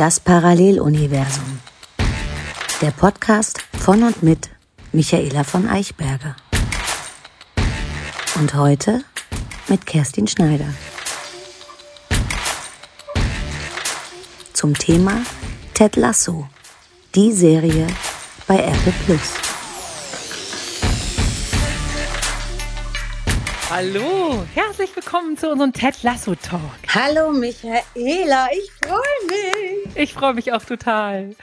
Das Paralleluniversum. Der Podcast von und mit Michaela von Eichberger. Und heute mit Kerstin Schneider. Zum Thema Ted Lasso, die Serie bei Apple Plus. Hallo, herzlich willkommen zu unserem Ted Lasso Talk. Hallo Michaela, ich freue mich. Ich freue mich auch total.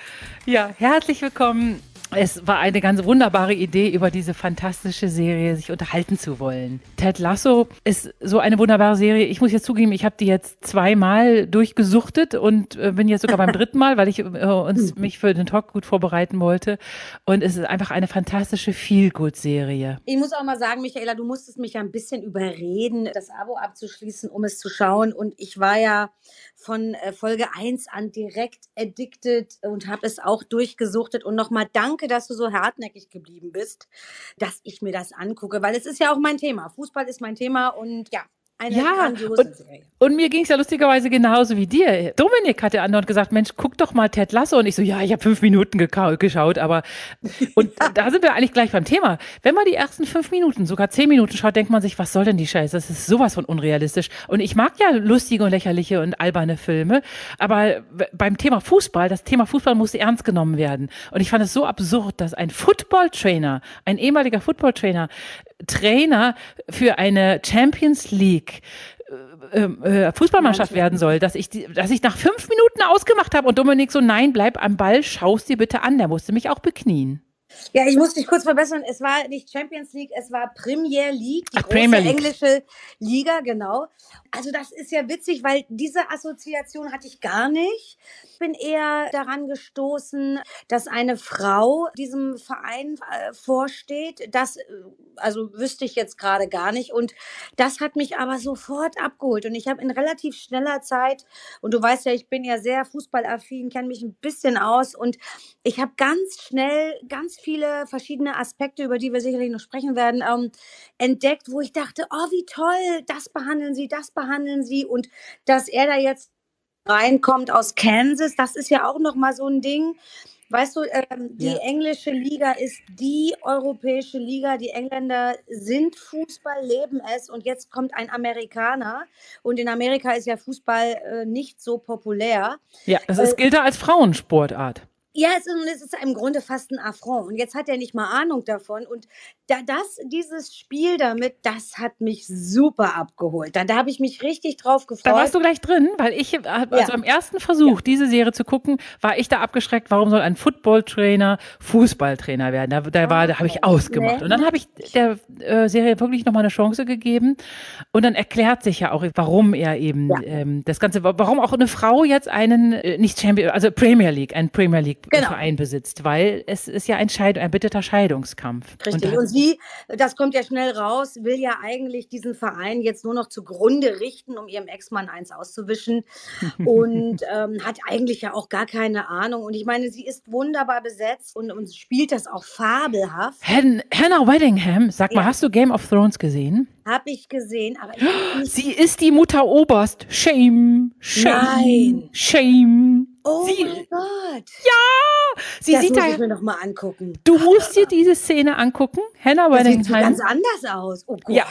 Ja, herzlich willkommen es war eine ganz wunderbare Idee, über diese fantastische Serie sich unterhalten zu wollen. Ted Lasso ist so eine wunderbare Serie. Ich muss jetzt zugeben, ich habe die jetzt zweimal durchgesuchtet und äh, bin jetzt sogar beim dritten Mal, weil ich äh, uns mich für den Talk gut vorbereiten wollte. Und es ist einfach eine fantastische Feel-Good-Serie. Ich muss auch mal sagen, Michaela, du musstest mich ja ein bisschen überreden, das Abo abzuschließen, um es zu schauen. Und ich war ja von äh, Folge 1 an direkt addicted und habe es auch durchgesuchtet. Und nochmal danke, dass du so hartnäckig geblieben bist, dass ich mir das angucke, weil es ist ja auch mein Thema. Fußball ist mein Thema und ja, eine ja, und, und, mir ging es ja lustigerweise genauso wie dir. Dominik hatte andauernd gesagt, Mensch, guck doch mal Ted Lasso. Und ich so, ja, ich habe fünf Minuten geschaut, aber und da sind wir eigentlich gleich beim Thema. Wenn man die ersten fünf Minuten, sogar zehn Minuten schaut, denkt man sich, was soll denn die Scheiße? Das ist sowas von unrealistisch. Und ich mag ja lustige und lächerliche und alberne Filme, aber beim Thema Fußball, das Thema Fußball musste ernst genommen werden. Und ich fand es so absurd, dass ein Football-Trainer, ein ehemaliger Football-Trainer, Trainer für eine Champions League äh, äh, Fußballmannschaft werden soll, dass ich, dass ich nach fünf Minuten ausgemacht habe und Dominik so, nein, bleib am Ball, schaust dir bitte an. Der musste mich auch beknien. Ja, ich muss dich kurz verbessern. Es war nicht Champions League, es war Premier League, die Ach, große League. englische Liga, genau. Also das ist ja witzig, weil diese Assoziation hatte ich gar nicht. Ich bin eher daran gestoßen, dass eine Frau diesem Verein äh, vorsteht. Das, äh, also wüsste ich jetzt gerade gar nicht. Und das hat mich aber sofort abgeholt. Und ich habe in relativ schneller Zeit, und du weißt ja, ich bin ja sehr fußballaffin, kenne mich ein bisschen aus. Und ich habe ganz schnell ganz viele verschiedene Aspekte, über die wir sicherlich noch sprechen werden, ähm, entdeckt, wo ich dachte, oh, wie toll, das behandeln sie, das behandeln sie. Und dass er da jetzt reinkommt aus Kansas, das ist ja auch noch mal so ein Ding. Weißt du, ähm, die Ja. englische Liga ist die europäische Liga. Die Engländer sind Fußball, leben es. Und jetzt kommt ein Amerikaner. Und in Amerika ist ja Fußball äh, nicht so populär. Ja, es ist, Äh, gilt da als Frauensportart. Ja, es ist, und es ist im Grunde fast ein Affront. Und jetzt hat er nicht mal Ahnung davon. Und da, das, dieses Spiel damit, das hat mich super abgeholt. Da, da habe ich mich richtig drauf gefreut. Da warst du gleich drin, weil ich, äh, also Ja. beim ersten Versuch, diese Serie zu gucken, war ich da abgeschreckt, warum soll ein Footballtrainer Fußballtrainer werden? Da, da war, da habe ich ausgemacht. Nee. Und dann habe ich der äh, Serie wirklich nochmal eine Chance gegeben. Und dann erklärt sich ja auch, warum er eben Ja. ähm, das Ganze, warum auch eine Frau jetzt einen, äh, nicht Champion, also Premier League, einen Premier League Genau. Verein besitzt, weil es ist ja ein Scheid, ein bitterer Scheidungskampf. Richtig. da- Und sie, das kommt ja schnell raus, will ja eigentlich diesen Verein jetzt nur noch zugrunde richten, um ihrem Ex-Mann eins auszuwischen. Und ähm, hat eigentlich ja auch gar keine Ahnung. Und ich meine, sie ist wunderbar besetzt und, und spielt das auch fabelhaft. Han Hannah Weddingham, sag mal, Ja. hast du Game of Thrones gesehen? Habe ich gesehen, aber ich. Sie ist die Mutter Oberst. Shame, shame, Nein. shame. Oh sie, mein Gott. sie das sieht muss da. ich mir noch mal angucken. Du musst dir diese Szene angucken. Hannah Das sieht so ganz anders aus. Oh Gott. Ja.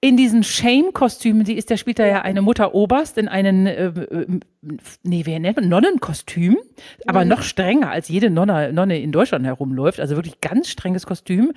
In diesen Shame-Kostümen. Sie ist, der spielt da ja eine Mutter Oberst in einen, äh, äh, nee, wie nennt man, Nonnenkostüm, aber noch strenger als jede Nonne, Nonne in Deutschland herumläuft. Also wirklich ganz strenges Kostüm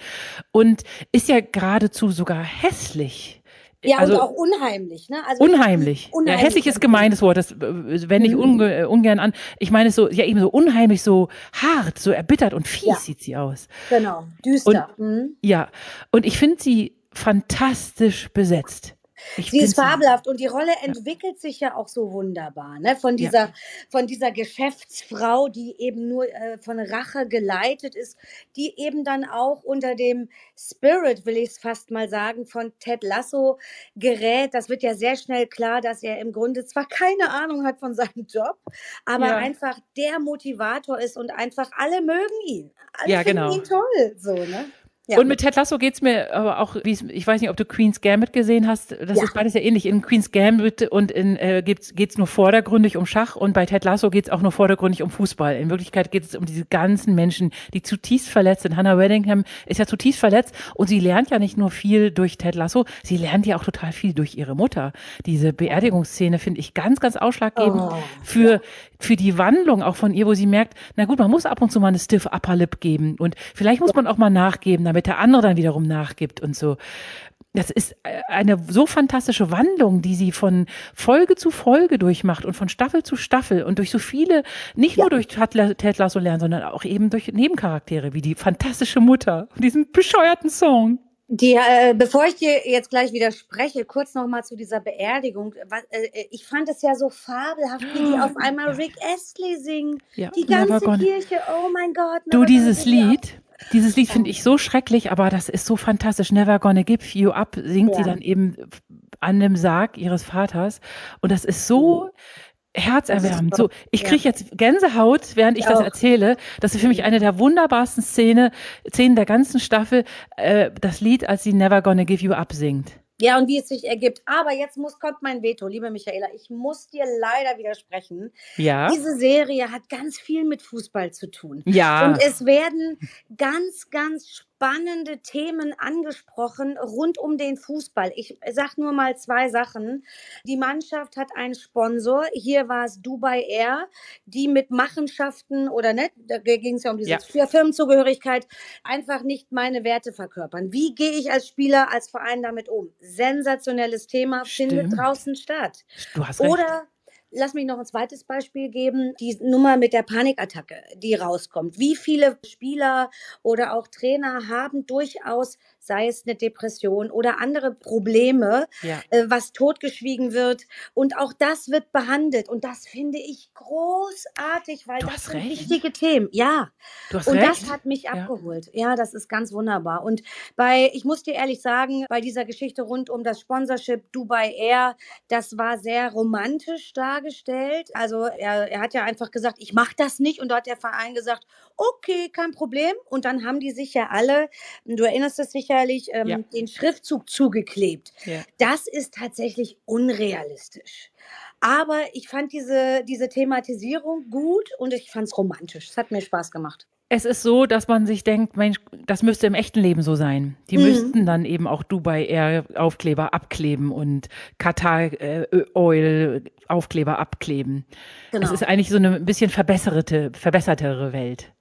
und ist ja geradezu sogar hässlich. Ja, also, und auch unheimlich, ne? Also Unheimlich. Unheimlich. Ja, hässlich ist gemeines Wort, das äh, wende ich unge äh, ungern an. Ich meine es so, ja eben so unheimlich, so hart, so erbittert und fies Ja. sieht sie aus. Genau, düster. Mhm. Ja, und ich finde sie fantastisch besetzt. Ich Sie ist fabelhaft und die Rolle entwickelt sich ja auch so wunderbar, ne? Von Ja. dieser, von dieser Geschäftsfrau, die eben nur äh, von Rache geleitet ist, die eben dann auch unter dem Spirit, will ich es fast mal sagen, von Ted Lasso gerät. Das wird ja sehr schnell klar, dass er im Grunde zwar keine Ahnung hat von seinem Job, aber Ja. einfach der Motivator ist und einfach alle mögen ihn. Alle Ja, finden genau. ihn toll, so, ne? Ja. Und mit Ted Lasso geht's mir aber auch, wie ich weiß nicht, ob du Queen's Gambit gesehen hast. Das ja. ist beides ja ähnlich. In Queen's Gambit und in äh, geht's, geht's nur vordergründig um Schach und bei Ted Lasso geht's auch nur vordergründig um Fußball. In Wirklichkeit geht es um diese ganzen Menschen, die zutiefst verletzt sind. Hannah Weddingham ist ja zutiefst verletzt und sie lernt ja nicht nur viel durch Ted Lasso, sie lernt ja auch total viel durch ihre Mutter. Diese Beerdigungsszene finde ich ganz, ganz ausschlaggebend oh. für für die Wandlung auch von ihr, wo sie merkt, na gut, man muss ab und zu mal eine stiff Upper Lip geben und vielleicht muss man auch mal nachgeben, damit der andere dann wiederum nachgibt und so. Das ist äh, eine so fantastische Wandlung, die sie von Folge zu Folge durchmacht und von Staffel zu Staffel und durch so viele, nicht ja. nur durch Ted Lasso lernen, sondern auch eben durch Nebencharaktere wie die fantastische Mutter und diesen bescheuerten Song. Die, äh, bevor ich dir jetzt gleich widerspreche, kurz noch mal zu dieser Beerdigung. Was, äh, äh ich fand es ja so fabelhaft, wie die auf einmal Rick Astley singen. Ja, die ganze Kirche, oh mein Gott. Du, dieses Lied, dieses Lied finde ich so schrecklich, aber das ist so fantastisch. Never Gonna Give You Up singt ja. sie dann eben an dem Sarg ihres Vaters. Und das ist so, herzerwärmend. So, ich kriege jetzt Gänsehaut, während ich, ich das auch. erzähle. Das ist für mich eine der wunderbarsten Szene, Szenen der ganzen Staffel, äh, das Lied, als sie Never Gonna Give You Up singt. Ja, und wie es sich ergibt. Aber jetzt muss kommt mein Veto, liebe Michaela. Ich muss dir leider widersprechen. Ja. Diese Serie hat ganz viel mit Fußball zu tun. Ja. Und es werden ganz, ganz spannende Themen angesprochen rund um den Fußball. Ich sag nur mal zwei Sachen. Die Mannschaft hat einen Sponsor. Hier war es Dubai Air, die mit Machenschaften oder nicht, da ging es ja um diese ja. Firmenzugehörigkeit, einfach nicht meine Werte verkörpern. Wie gehe ich als Spieler, als Verein damit um? Sensationelles Thema Stimmt. findet draußen statt. Du hast recht. Oder Lass mich noch ein zweites Beispiel geben. Die Nummer mit der Panikattacke, die rauskommt. Wie viele Spieler oder auch Trainer haben durchaus sei es eine Depression oder andere Probleme, ja. äh, was totgeschwiegen wird. Und auch das wird behandelt. Und das finde ich großartig, weil du das sind recht. wichtige Themen. Ja. Du hast und recht. das hat mich ja. abgeholt. Ja, das ist ganz wunderbar. Und bei, ich muss dir ehrlich sagen, bei dieser Geschichte rund um das Sponsorship Dubai Air, das war sehr romantisch dargestellt. Also er, er hat ja einfach gesagt, ich mache das nicht. Und da hat der Verein gesagt, okay, kein Problem. Und dann haben die sich ja alle, du erinnerst es sicherlich, ähm, ja. den Schriftzug zugeklebt. Ja. Das ist tatsächlich unrealistisch. Aber ich fand diese, diese Thematisierung gut und ich fand es romantisch. Es hat mir Spaß gemacht. Es ist so, dass man sich denkt, Mensch, das müsste im echten Leben so sein. Die mhm. müssten dann eben auch Dubai Air Aufkleber abkleben und Qatar äh, Oil Aufkleber abkleben. Genau. Es ist eigentlich so eine ein bisschen verbesserte, verbessertere Welt.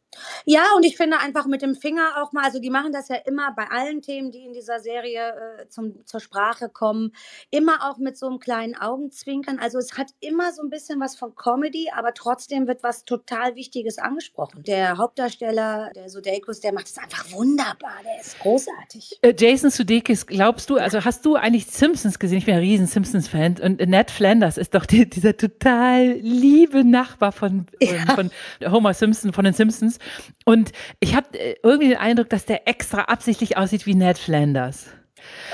Ja, und ich finde einfach mit dem Finger auch mal, also die machen das ja immer bei allen Themen, die in dieser Serie äh, zum, zur Sprache kommen, immer auch mit so einem kleinen Augenzwinkern. Also es hat immer so ein bisschen was von Comedy, aber trotzdem wird was total Wichtiges angesprochen. Der Hauptdarsteller, der Sudeikis, der macht es einfach wunderbar, der ist großartig. Äh, Jason Sudeikis, glaubst du, also hast du eigentlich Simpsons gesehen? Ich bin ein riesen Simpsons-Fan und Ned Flanders ist doch die, dieser total liebe Nachbar von, ja. von Homer Simpson, von den Simpsons. Und ich habe äh, irgendwie den Eindruck, dass der extra absichtlich aussieht wie Ned Flanders.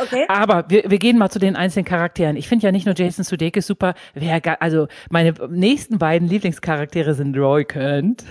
Okay. Aber wir, wir gehen mal zu den einzelnen Charakteren. Ich finde ja nicht nur Jason Sudeikis super, wer, also meine nächsten beiden Lieblingscharaktere sind Roy Kent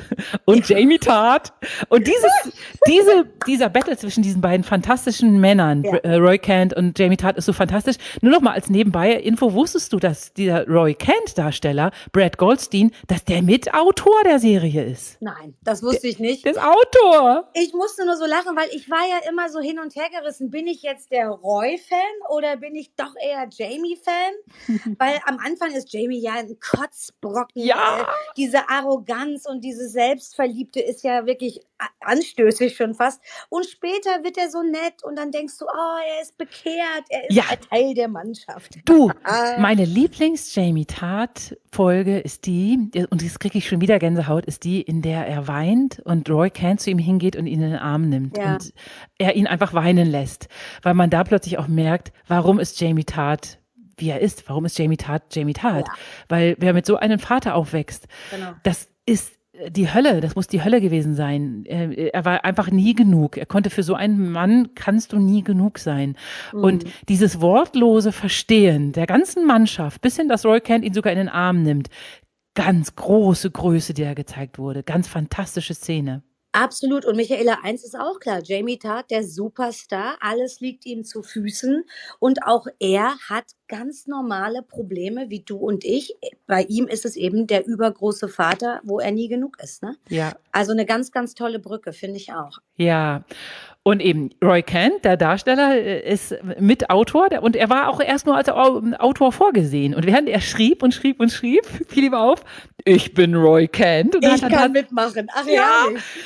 und Jamie Tart. Und dieses, diese, dieser Battle zwischen diesen beiden fantastischen Männern, ja. Äh, Roy Kent und Jamie Tart, ist so fantastisch. Nur noch mal als nebenbei Info, wusstest du, dass dieser Roy Kent Darsteller, Brad Goldstein, dass der Mitautor der Serie ist? Nein, das wusste ich nicht. Der ist Autor. Ich musste nur so lachen, weil ich war ja immer so hin und her gerissen. Bin ich jetzt der Roy-Fan oder bin ich doch eher Jamie-Fan? Weil am Anfang ist Jamie ja ein Kotzbrocken. Ja. Diese Arroganz und diese Selbstverliebte ist ja wirklich anstößig schon fast. Und später wird er so nett und dann denkst du, oh, er ist bekehrt, er ist ja. ein Teil der Mannschaft. Du, meine Lieblings-Jamie Tart-Folge ist die, und das kriege ich schon wieder Gänsehaut, ist die, in der er weint und Roy Kent zu ihm hingeht und ihn in den Arm nimmt ja. und er ihn einfach weinen lässt, weil man da plötzlich auch merkt, warum ist Jamie Tart wie er ist. Warum ist Jamie Tart Jamie Tart? Ja. Weil wer mit so einem Vater aufwächst, genau. das ist die Hölle, das muss die Hölle gewesen sein. Er, er, war einfach nie genug. Er konnte für so einen Mann kannst du nie genug sein. Mhm. Und dieses wortlose Verstehen der ganzen Mannschaft, bis hin, dass Roy Kent ihn sogar in den Arm nimmt, ganz große Größe, die da gezeigt wurde. Ganz fantastische Szene. Absolut. Und Michaela, eins ist auch klar. Jamie Tart, der Superstar, alles liegt ihm zu Füßen. Und auch er hat ganz normale Probleme wie du und ich. Bei ihm ist es eben der übergroße Vater, wo er nie genug ist. Ne? Ja. Also eine ganz, ganz tolle Brücke, finde ich auch. Ja. Und eben Roy Kent, der Darsteller, äh, ist Mitautor und er war auch erst nur als Autor vorgesehen. Und während er schrieb und schrieb und schrieb, fiel ihm auf, ich bin Roy Kent. Und ich kann mitmachen. Ach ja.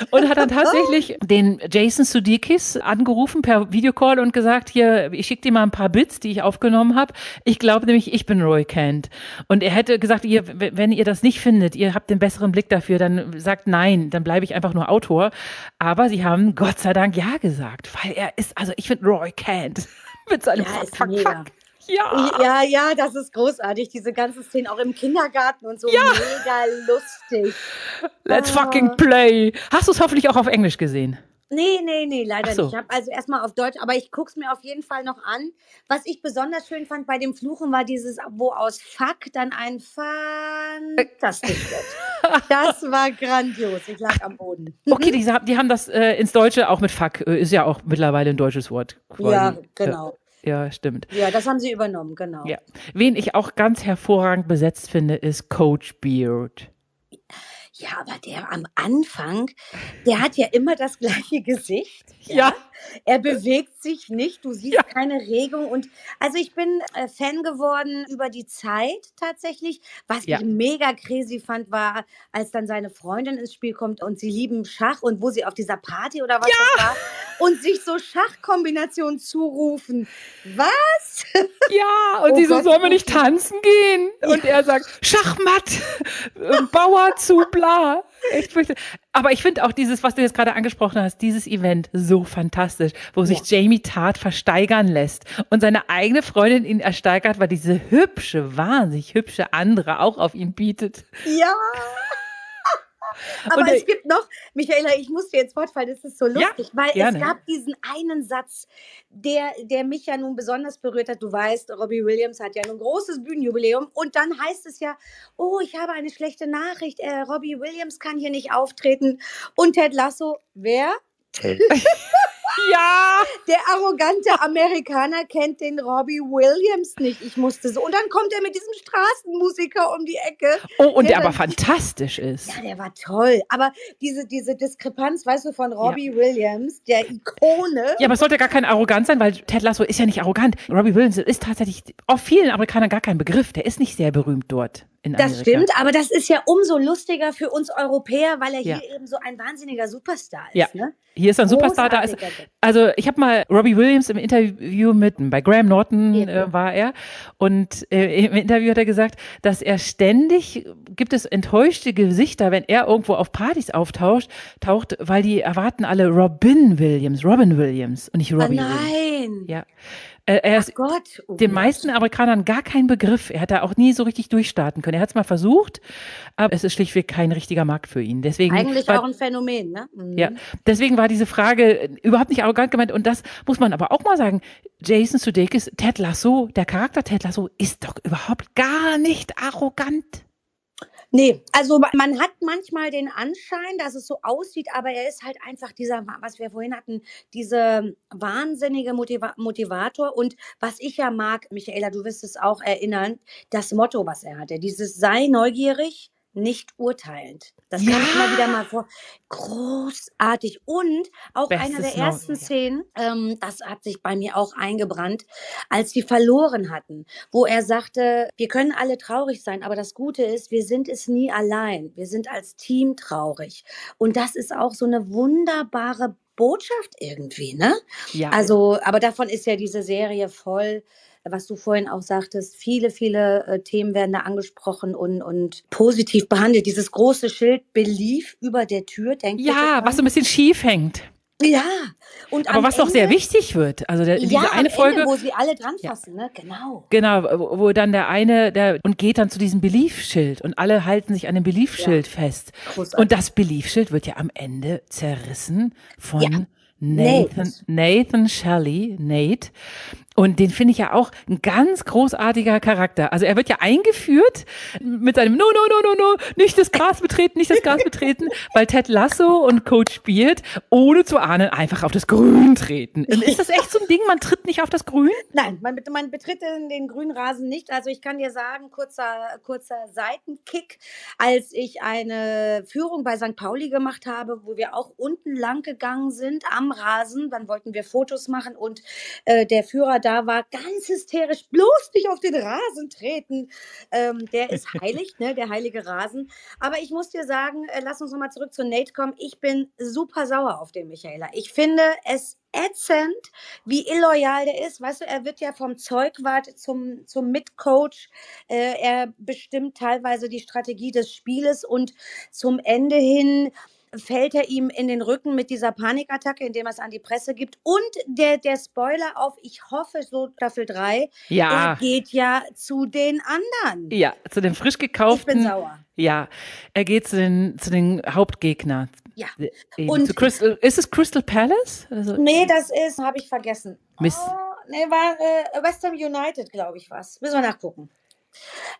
Und hat dann tatsächlich den Jason Sudeikis angerufen per Videocall und gesagt, hier, ich schicke dir mal ein paar Bits, die ich aufgenommen habe. Ich glaube nämlich, ich bin Roy Kent. Und er hätte gesagt, ihr, wenn ihr das nicht findet, ihr habt den besseren Blick dafür, dann sagt nein, dann bleibe ich einfach nur Autor. Aber sie haben Gott sei Dank ja gesagt, weil er ist, also ich finde Roy Kent mit seinem Ja, Fuck, ist Fuck. Ja. Ja, ja, das ist großartig. Diese ganze Szene auch im Kindergarten und so mega lustig. Let's Ah. fucking play. Hast du es hoffentlich auch auf Englisch gesehen? Nee, nee, nee, leider so. nicht. Ich habe also erstmal auf Deutsch, aber ich guck's mir auf jeden Fall noch an. Was ich besonders schön fand bei dem Fluchen war dieses, wo aus Fuck dann ein fantastisch wird. Das war grandios. Ich lag am Boden. Okay, die, die haben das äh, ins Deutsche auch mit Fuck, äh, ist ja auch mittlerweile ein deutsches Wort. quasi. Ja, genau. Ja, ja, stimmt. Ja, das haben sie übernommen, genau. Ja. Wen ich auch ganz hervorragend besetzt finde, ist Coach Beard. Ja, aber der am Anfang, der hat ja immer das gleiche Gesicht. Ja. Er bewegt sich nicht, du siehst Ja. keine Regung. Und also ich bin äh, Fan geworden über die Zeit tatsächlich. Was Ja. ich mega crazy fand, war, als dann seine Freundin ins Spiel kommt und sie lieben Schach und wo sie auf dieser Party oder was das war und sich so Schachkombinationen zurufen. Was? Ja, und Oh sie so, sollen wir nicht tanzen gehen? Und er sagt, Schachmatt, Bauer zu bla. Echt fürchterlich. Aber ich finde auch dieses, was du jetzt gerade angesprochen hast, dieses Event so fantastisch, wo sich Jamie Tart versteigern lässt und seine eigene Freundin ihn ersteigert, weil diese hübsche, wahnsinnig hübsche andere auch auf ihn bietet. Ja. Aber Und, es gibt noch, Michaela, ich muss dir jetzt Wort fallen, das ist so Ja, lustig, weil gerne. es gab diesen einen Satz, der, der mich ja nun besonders berührt hat. Du weißt, Robbie Williams hat ja nun ein großes Bühnenjubiläum und dann heißt es ja, oh, ich habe eine schlechte Nachricht, äh, Robbie Williams kann hier nicht auftreten. Und Ted Lasso, wer? Ja! Der arrogante Amerikaner kennt den Robbie Williams nicht. Ich musste so. Und dann kommt er mit diesem Straßenmusiker um die Ecke. Oh, und der Ja, aber fantastisch ist. Ja, der war toll. Aber diese, diese Diskrepanz, weißt du, von Robbie Williams, der Ikone. Ja, aber es sollte gar kein arrogant sein, weil Ted Lasso ist ja nicht arrogant. Robbie Williams ist tatsächlich auf vielen Amerikanern gar kein Begriff. Der ist nicht sehr berühmt dort in Das stimmt, aber das ist ja umso lustiger für uns Europäer, weil er Ja. hier eben so ein wahnsinniger Superstar ist. Ja. Ne? Hier ist ein Superstar da. Ist. Also ich habe mal Robbie Williams im Interview mit, bei Graham Norton äh, war er und äh, im Interview hat er gesagt, dass er ständig, gibt es enttäuschte Gesichter, wenn er irgendwo auf Partys auftaucht, taucht, weil die erwarten alle Robin Williams, Robin Williams und nicht Oh Robbie Williams. nein. Ja. Äh, er ist Gott. Oh den Gott. meisten Amerikanern gar kein Begriff. Er hat da auch nie so richtig durchstarten können. Er hat es mal versucht, aber es ist schlichtweg kein richtiger Markt für ihn. Deswegen Eigentlich war, auch ein Phänomen, ne? Mhm. ja, deswegen war diese Frage überhaupt nicht arrogant gemeint. Und das muss man aber auch mal sagen. Jason Sudeikis, Ted Lasso, der Charakter Ted Lasso ist doch überhaupt gar nicht arrogant. Nee, also man hat manchmal den Anschein, dass es so aussieht, aber er ist halt einfach dieser, was wir vorhin hatten, diese wahnsinnige Motiva Motivator. Und was ich ja mag, Michaela, du wirst es auch erinnern, das Motto, was er hatte, dieses sei neugierig, nicht urteilend. Das Ja. kam immer wieder mal vor. Großartig. Und auch Bestes einer der Neu- ersten ja. Szenen, ähm, das hat sich bei mir auch eingebrannt, als sie verloren hatten, wo er sagte, wir können alle traurig sein, aber das Gute ist, wir sind es nie allein. Wir sind als Team traurig. Und das ist auch so eine wunderbare Botschaft irgendwie, ne? Ja. Also, aber davon ist ja diese Serie voll. Was du vorhin auch sagtest, viele, viele äh, Themen werden da angesprochen und, und positiv behandelt. Dieses große Schild Belief über der Tür, denkt ihr ja, was so ein bisschen schief hängt. Ja. Und Aber was doch sehr Ende- wichtig wird. Also der, diese ja, am eine Folge. Ende, wo sie alle dran fassen, ne? Genau. Genau, wo wo dann der eine, der und geht dann zu diesem Beliefschild und alle halten sich an dem Beliefschild fest. Großartig. Und das Beliefschild wird ja am Ende zerrissen von Ja. Nathan, Nate. Nathan Shelley, Nate. Und den finde ich ja auch ein ganz großartiger Charakter. Also er wird ja eingeführt mit seinem No, no, no, no, no, nicht das Gras betreten, nicht das Gras betreten, weil Ted Lasso und Coach spielt, ohne zu ahnen, einfach auf das Grün treten. Ist das echt so ein Ding, man tritt nicht auf das Grün? Nein, man, man betritt den grünen Rasen nicht. Also ich kann dir sagen, kurzer, kurzer Seitenkick, als ich eine Führung bei St. Pauli gemacht habe, wo wir auch unten lang gegangen sind am Rasen, dann wollten wir Fotos machen und äh, der Führer da war ganz hysterisch, bloß nicht auf den Rasen treten. Ähm, der ist heilig, ne, der heilige Rasen. Aber ich muss dir sagen, äh, lass uns nochmal zurück zu Nate kommen. Ich bin super sauer auf den Michaela. Ich finde es ätzend, wie illoyal der ist. Weißt du, er wird ja vom Zeugwart zum, zum Mitcoach. Äh, er bestimmt teilweise die Strategie des Spieles und zum Ende hin fällt er ihm in den Rücken mit dieser Panikattacke, indem er es an die Presse gibt. Und der, der Spoiler auf, ich hoffe, so Staffel 3, ja. er geht ja zu den anderen. Ja, zu den frisch gekauften. Ich bin sauer. Ja, er geht zu den, zu den Hauptgegner. Ja. Und zu Crystal, ist es Crystal Palace? Also, nee, das ist, habe ich vergessen. Miss. Oh, nee, war äh, West Ham United, glaube ich, was. Müssen wir nachgucken.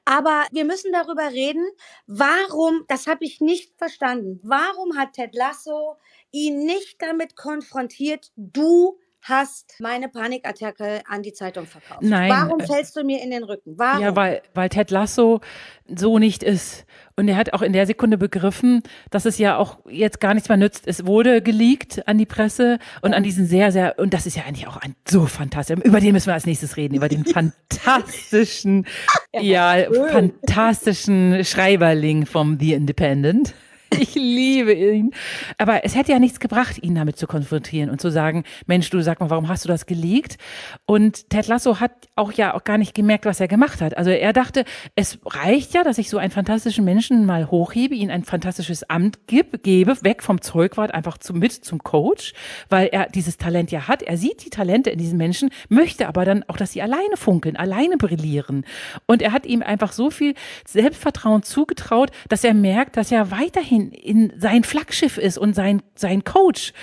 Aber wir müssen darüber reden, warum, das habe ich nicht verstanden, warum hat Ted Lasso ihn nicht damit konfrontiert, du hast meine Panikattacke an die Zeitung verkauft. Nein. Warum äh, fällst du mir in den Rücken? Warum? Ja, weil, weil Ted Lasso so nicht ist. Und er hat auch in der Sekunde begriffen, dass es ja auch jetzt gar nichts mehr nützt. Es wurde geleakt an die Presse und an diesen sehr, sehr, und das ist ja eigentlich auch ein so fantastisch. Über den müssen wir als nächstes reden, über den fantastischen, ja, fantastischen Schreiberling vom The Independent. Ich liebe ihn. Aber es hätte ja nichts gebracht, ihn damit zu konfrontieren und zu sagen, Mensch, du sag mal, warum hast du das geleakt? Und Ted Lasso hat auch ja auch gar nicht gemerkt, was er gemacht hat. Also er dachte, es reicht ja, dass ich so einen fantastischen Menschen mal hochhebe, ihn ein fantastisches Amt gib, gebe, weg vom Zeugwart einfach zu, mit zum Coach, weil er dieses Talent ja hat. Er sieht die Talente in diesen Menschen, möchte aber dann auch, dass sie alleine funkeln, alleine brillieren. Und er hat ihm einfach so viel Selbstvertrauen zugetraut, dass er merkt, dass er weiterhin in, in sein Flaggschiff ist und sein, sein Coach.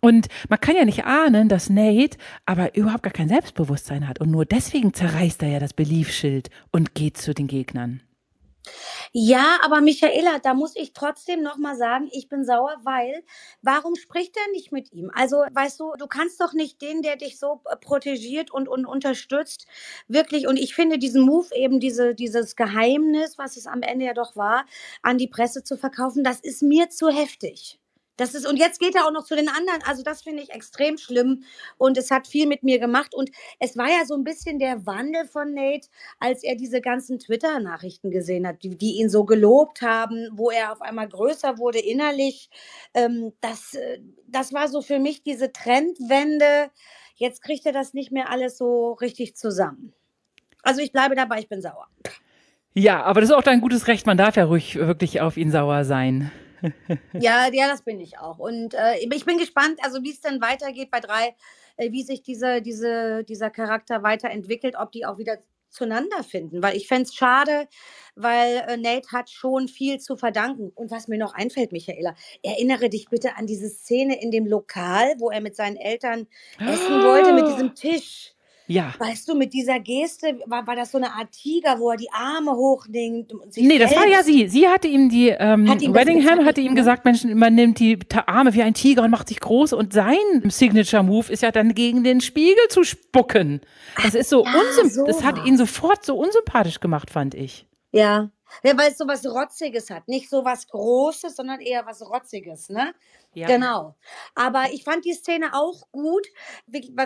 Und man kann ja nicht ahnen, dass Nate aber überhaupt gar kein Selbstbewusstsein hat. Und nur deswegen zerreißt er ja das Beliefschild und geht zu den Gegnern. Ja, aber Michaela, da muss ich trotzdem noch mal sagen, ich bin sauer, weil warum spricht er nicht mit ihm? Also, weißt du, du kannst doch nicht den, der dich so äh, protegiert und, und unterstützt, wirklich. Und ich finde diesen Move eben, diese, dieses Geheimnis, was es am Ende ja doch war, an die Presse zu verkaufen, das ist mir zu heftig. Das ist, und jetzt geht er auch noch zu den anderen. Also das finde ich extrem schlimm. Und es hat viel mit mir gemacht. Und es war ja so ein bisschen der Wandel von Nate, als er diese ganzen Twitter-Nachrichten gesehen hat, die, die, ihn so gelobt haben, wo er auf einmal größer wurde innerlich. Ähm, das, äh, das war so für mich diese Trendwende. Jetzt kriegt er das nicht mehr alles so richtig zusammen. Also ich bleibe dabei, ich bin sauer. Ja, aber das ist auch dein gutes Recht. Man darf ja ruhig wirklich auf ihn sauer sein ja, ja, das bin ich auch. Und äh, ich bin gespannt, also wie es denn weitergeht bei drei, äh, wie sich diese, diese, dieser Charakter weiterentwickelt, ob die auch wieder zueinander finden. Weil ich fände es schade, weil äh, Nate hat schon viel zu verdanken. Und was mir noch einfällt, Michaela, erinnere dich bitte an diese Szene in dem Lokal, wo er mit seinen Eltern essen wollte, mit diesem Tisch. Ja. Weißt du, mit dieser Geste, war, war das so eine Art Tiger, wo er die Arme hochnimmt? Nee, das war ja sie. Sie hatte ihm die, ähm, hat ihm Weddingham hatte ihm gesagt, Mensch, man nimmt die Arme wie ein Tiger und macht sich groß und sein Signature-Move ist ja dann gegen den Spiegel zu spucken. Das ist so ja, unsympathisch, das hat ihn sofort so unsympathisch gemacht, fand ich. Ja. Ja, weil es so was Rotziges hat. Nicht so was Großes, sondern eher was Rotziges, ne? Ja. Genau. Aber ich fand die Szene auch gut.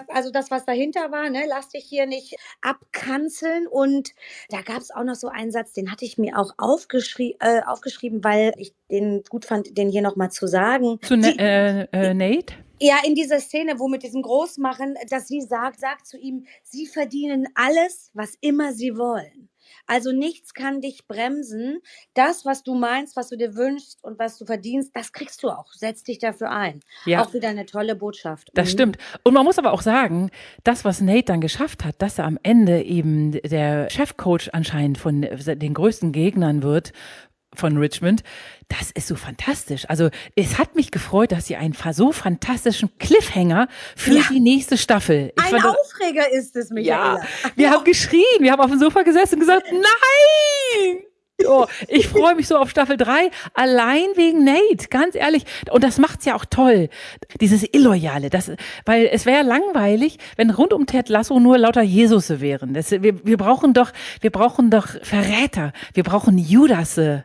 Also das, was dahinter war, ne, lass dich hier nicht abkanzeln. Und da gab es auch noch so einen Satz, den hatte ich mir auch aufgeschrie äh, aufgeschrieben, weil ich den gut fand, den hier nochmal zu sagen. Zu die, äh, äh, Nate? Ja, in dieser Szene, wo mit diesem Großmachen, dass sie sagt, sagt zu ihm, sie verdienen alles, was immer sie wollen. Also nichts kann dich bremsen. Das, was du meinst, was du dir wünschst und was du verdienst, das kriegst du auch. Setz dich dafür ein. Ja. Auch wieder eine tolle Botschaft. Das mhm. stimmt. Und man muss aber auch sagen, das, was Nate dann geschafft hat, dass er am Ende eben der Chefcoach anscheinend von den größten Gegnern wird, von Richmond. Das ist so fantastisch. Also es hat mich gefreut, dass sie einen so fantastischen Cliffhanger für ja. die nächste Staffel. Ich Ein Aufreger ist es, Michaela. Ja, wir haben geschrien, wir haben auf dem Sofa gesessen und gesagt, nein! Oh, ich freue mich so auf Staffel 3, allein wegen Nate, ganz ehrlich. Und das macht's ja auch toll, dieses Illoyale. Das, weil es wäre langweilig, wenn rund um Ted Lasso nur lauter Jesusse wären. Das, wir, wir brauchen doch, wir brauchen doch Verräter. Wir brauchen Judasse,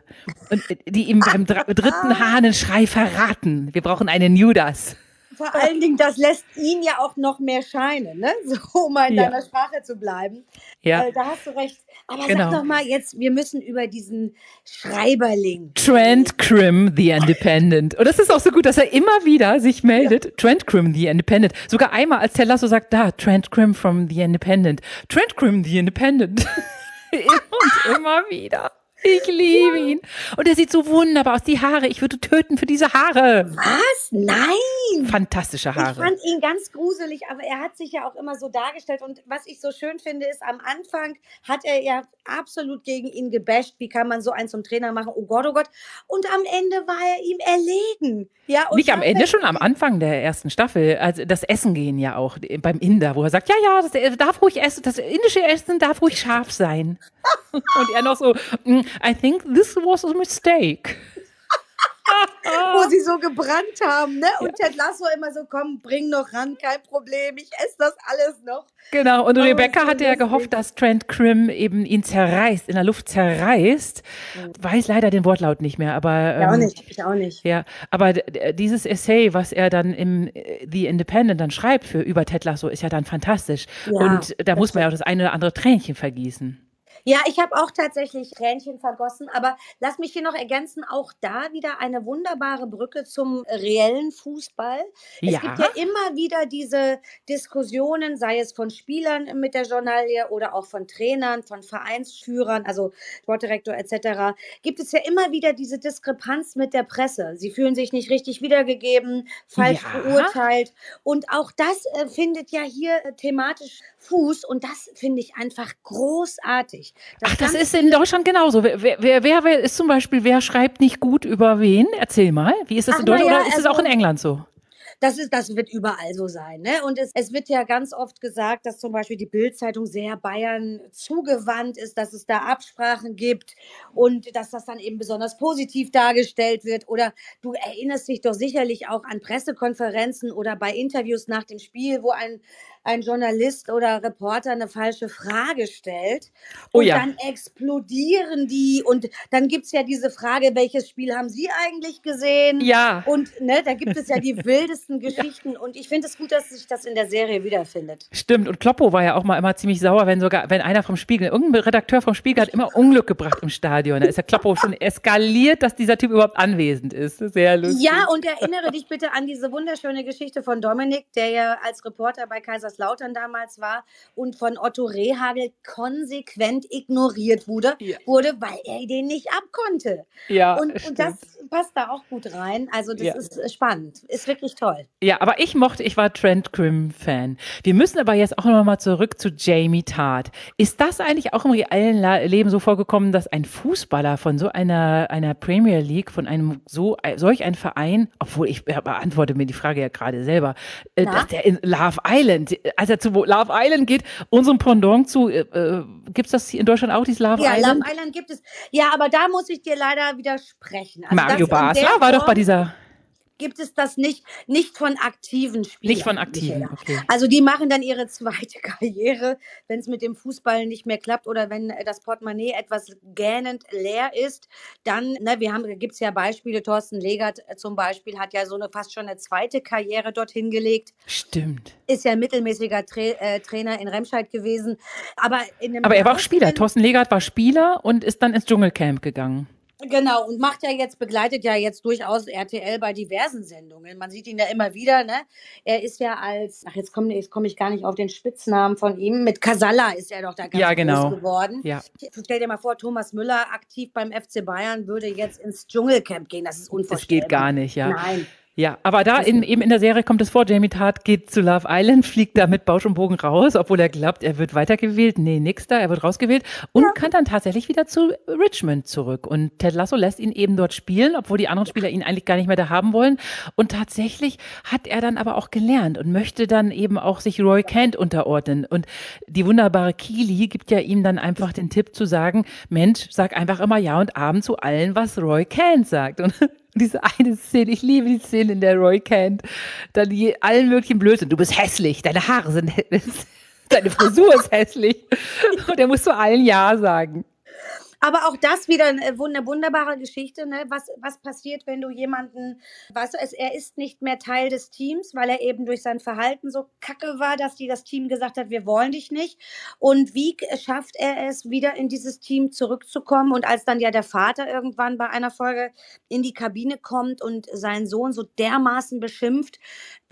und die ihm beim dritten Hahnenschrei verraten. Wir brauchen einen Judas. Vor allen Dingen, das lässt ihn ja auch noch mehr scheinen, ne? So, um mal in ja. deiner Sprache zu bleiben. Ja. Äh, da hast du recht. Aber genau. sag doch mal jetzt, wir müssen über diesen Schreiberling. Trent Krim, The Independent. Und das ist auch so gut, dass er immer wieder sich meldet. Ja. Trent Krim, The Independent. Sogar einmal, als Teller so sagt, da, Trent Krim from The Independent. Trent Krim, The Independent. Und immer wieder. Ich liebe ihn. Und er sieht so wunderbar aus. Die Haare, ich würde töten für diese Haare. Was? Nein. Fantastische Haare. Ich fand ihn ganz gruselig, aber er hat sich ja auch immer so dargestellt. Und was ich so schön finde, ist, am Anfang hat er ja absolut gegen ihn gebasht. Wie kann man so einen zum Trainer machen? Oh Gott, oh Gott. Und am Ende war er ihm erlegen. Ja, Nicht am Ende, schon am Anfang der ersten Staffel. Also das Essen gehen ja auch beim Inder, wo er sagt, ja, ja, das darf ruhig essen, das indische Essen darf ruhig scharf sein. Und er noch so, mm, I think this was a mistake. Wo sie so gebrannt haben, ne? Und ja. Ted Lasso immer so, komm, bring noch ran, kein Problem, ich esse das alles noch. Genau, und oh, Rebecca hatte ja gehofft, dass Trent Krim eben ihn zerreißt, in der Luft zerreißt. Mhm. Weiß leider den Wortlaut nicht mehr, aber. Ich ähm, auch nicht, ich auch nicht. Ja, aber dieses Essay, was er dann im äh, The Independent dann schreibt für über Ted Lasso, ist ja dann fantastisch. Ja, und da muss man ja auch das eine oder andere Tränchen vergießen. Ja, ich habe auch tatsächlich Tränchen vergossen, aber lass mich hier noch ergänzen, auch da wieder eine wunderbare Brücke zum reellen Fußball. Ja. Es gibt ja immer wieder diese Diskussionen, sei es von Spielern mit der Journalie oder auch von Trainern, von Vereinsführern, also Sportdirektor etc. Gibt es ja immer wieder diese Diskrepanz mit der Presse. Sie fühlen sich nicht richtig wiedergegeben, falsch ja. beurteilt und auch das äh, findet ja hier äh, thematisch Fuß und das finde ich einfach großartig. Das Ach, das ist in Deutschland genauso. Wer, wer, wer, wer ist zum Beispiel, wer schreibt nicht gut über wen? Erzähl mal. Wie ist das Ach, in Deutschland ja, oder ist es also, auch in England so? Das, ist, das wird überall so sein. Ne? Und es, es wird ja ganz oft gesagt, dass zum Beispiel die Bildzeitung sehr Bayern zugewandt ist, dass es da Absprachen gibt und dass das dann eben besonders positiv dargestellt wird. Oder du erinnerst dich doch sicherlich auch an Pressekonferenzen oder bei Interviews nach dem Spiel, wo ein, ein Journalist oder Reporter eine falsche Frage stellt. Oh und ja. dann explodieren die. Und dann gibt's ja diese Frage, welches Spiel haben Sie eigentlich gesehen? Ja. Und ne, da gibt es ja die wildesten Geschichten. Ja. Und ich finde es gut, dass sich das in der Serie wiederfindet. Stimmt. Und Kloppo war ja auch mal immer ziemlich sauer, wenn sogar, wenn einer vom Spiegel, irgendein Redakteur vom Spiegel hat immer Unglück gebracht im Stadion. Da ist der Kloppo schon eskaliert, dass dieser Typ überhaupt anwesend ist. Sehr lustig. Ja, und erinnere dich bitte an diese wunderschöne Geschichte von Dominik, der ja als Reporter bei Kaisers Kaiserslautern damals war und von Otto Rehagel konsequent ignoriert wurde, ja. wurde weil er den nicht abkonnte. Ja, und, und, das passt da auch gut rein. Also das ja. ist spannend, ist wirklich toll. Ja, aber ich mochte, ich war Trent Grimm-Fan. Wir müssen aber jetzt auch noch mal zurück zu Jamie Tart. Ist das eigentlich auch im realen Leben so vorgekommen, dass ein Fußballer von so einer, einer Premier League, von einem so, solch ein Verein, obwohl ich beantworte mir die Frage ja gerade selber, äh, dass der in Love Island als er zu Love Island geht, unserem Pendant zu, äh, äh gibt es das hier in Deutschland auch, dieses Love ja, Island? Ja, Love Island gibt es. Ja, aber da muss ich dir leider widersprechen. Also Mario Basler war doch bei dieser gibt es das nicht, nicht von aktiven Spielern. Nicht von aktiven, okay. Also die machen dann ihre zweite Karriere, wenn es mit dem Fußball nicht mehr klappt oder wenn das Portemonnaie etwas gähnend leer ist, dann, ne, wir haben, gibt es ja Beispiele, Thorsten Legert äh, zum Beispiel hat ja so eine fast schon eine zweite Karriere dorthin gelegt. Stimmt. Ist ja mittelmäßiger Tra äh, Trainer in Remscheid gewesen. Aber, in aber er war auch Spieler. Thorsten Legert war Spieler und ist dann ins Dschungelcamp gegangen. Genau, und macht ja jetzt, begleitet ja jetzt durchaus RTL bei diversen Sendungen. Man sieht ihn ja immer wieder, ne? Er ist ja als, ach, jetzt komme jetzt komm ich gar nicht auf den Spitznamen von ihm, mit Casalla ist er doch da ganz ja, genau. groß geworden. Ja. Stell dir mal vor, Thomas Müller, aktiv beim FC Bayern, würde jetzt ins Dschungelcamp gehen. Das ist unvorstellbar. Das geht gar nicht, ja. Nein. Ja, aber da in, eben in der Serie kommt es vor, Jamie Tart geht zu Love Island, fliegt da mit Bausch und Bogen raus, obwohl er glaubt, er wird weitergewählt. Nee, nix da, er wird rausgewählt und ja. kann dann tatsächlich wieder zu Richmond zurück. Und Ted Lasso lässt ihn eben dort spielen, obwohl die anderen Spieler ihn eigentlich gar nicht mehr da haben wollen. Und tatsächlich hat er dann aber auch gelernt und möchte dann eben auch sich Roy Kent unterordnen. Und die wunderbare Keely gibt ja ihm dann einfach den Tipp zu sagen, Mensch, sag einfach immer Ja und Abend zu allen, was Roy Kent sagt. Und diese eine Szene, ich liebe die Szene, in der Roy kennt, dann die, allen möglichen Blödsinn. Du bist hässlich, deine Haare sind, deine Frisur ist hässlich. Und er muss zu allen Ja sagen. Aber auch das wieder eine, wunderbare Geschichte. Ne? Was, was passiert, wenn du jemanden, weißt du, er ist nicht mehr Teil des Teams, weil er eben durch sein Verhalten so kacke war, dass die das Team gesagt hat, wir wollen dich nicht. Und wie schafft er es, wieder in dieses Team zurückzukommen? Und als dann ja der Vater irgendwann bei einer Folge in die Kabine kommt und seinen Sohn so dermaßen beschimpft,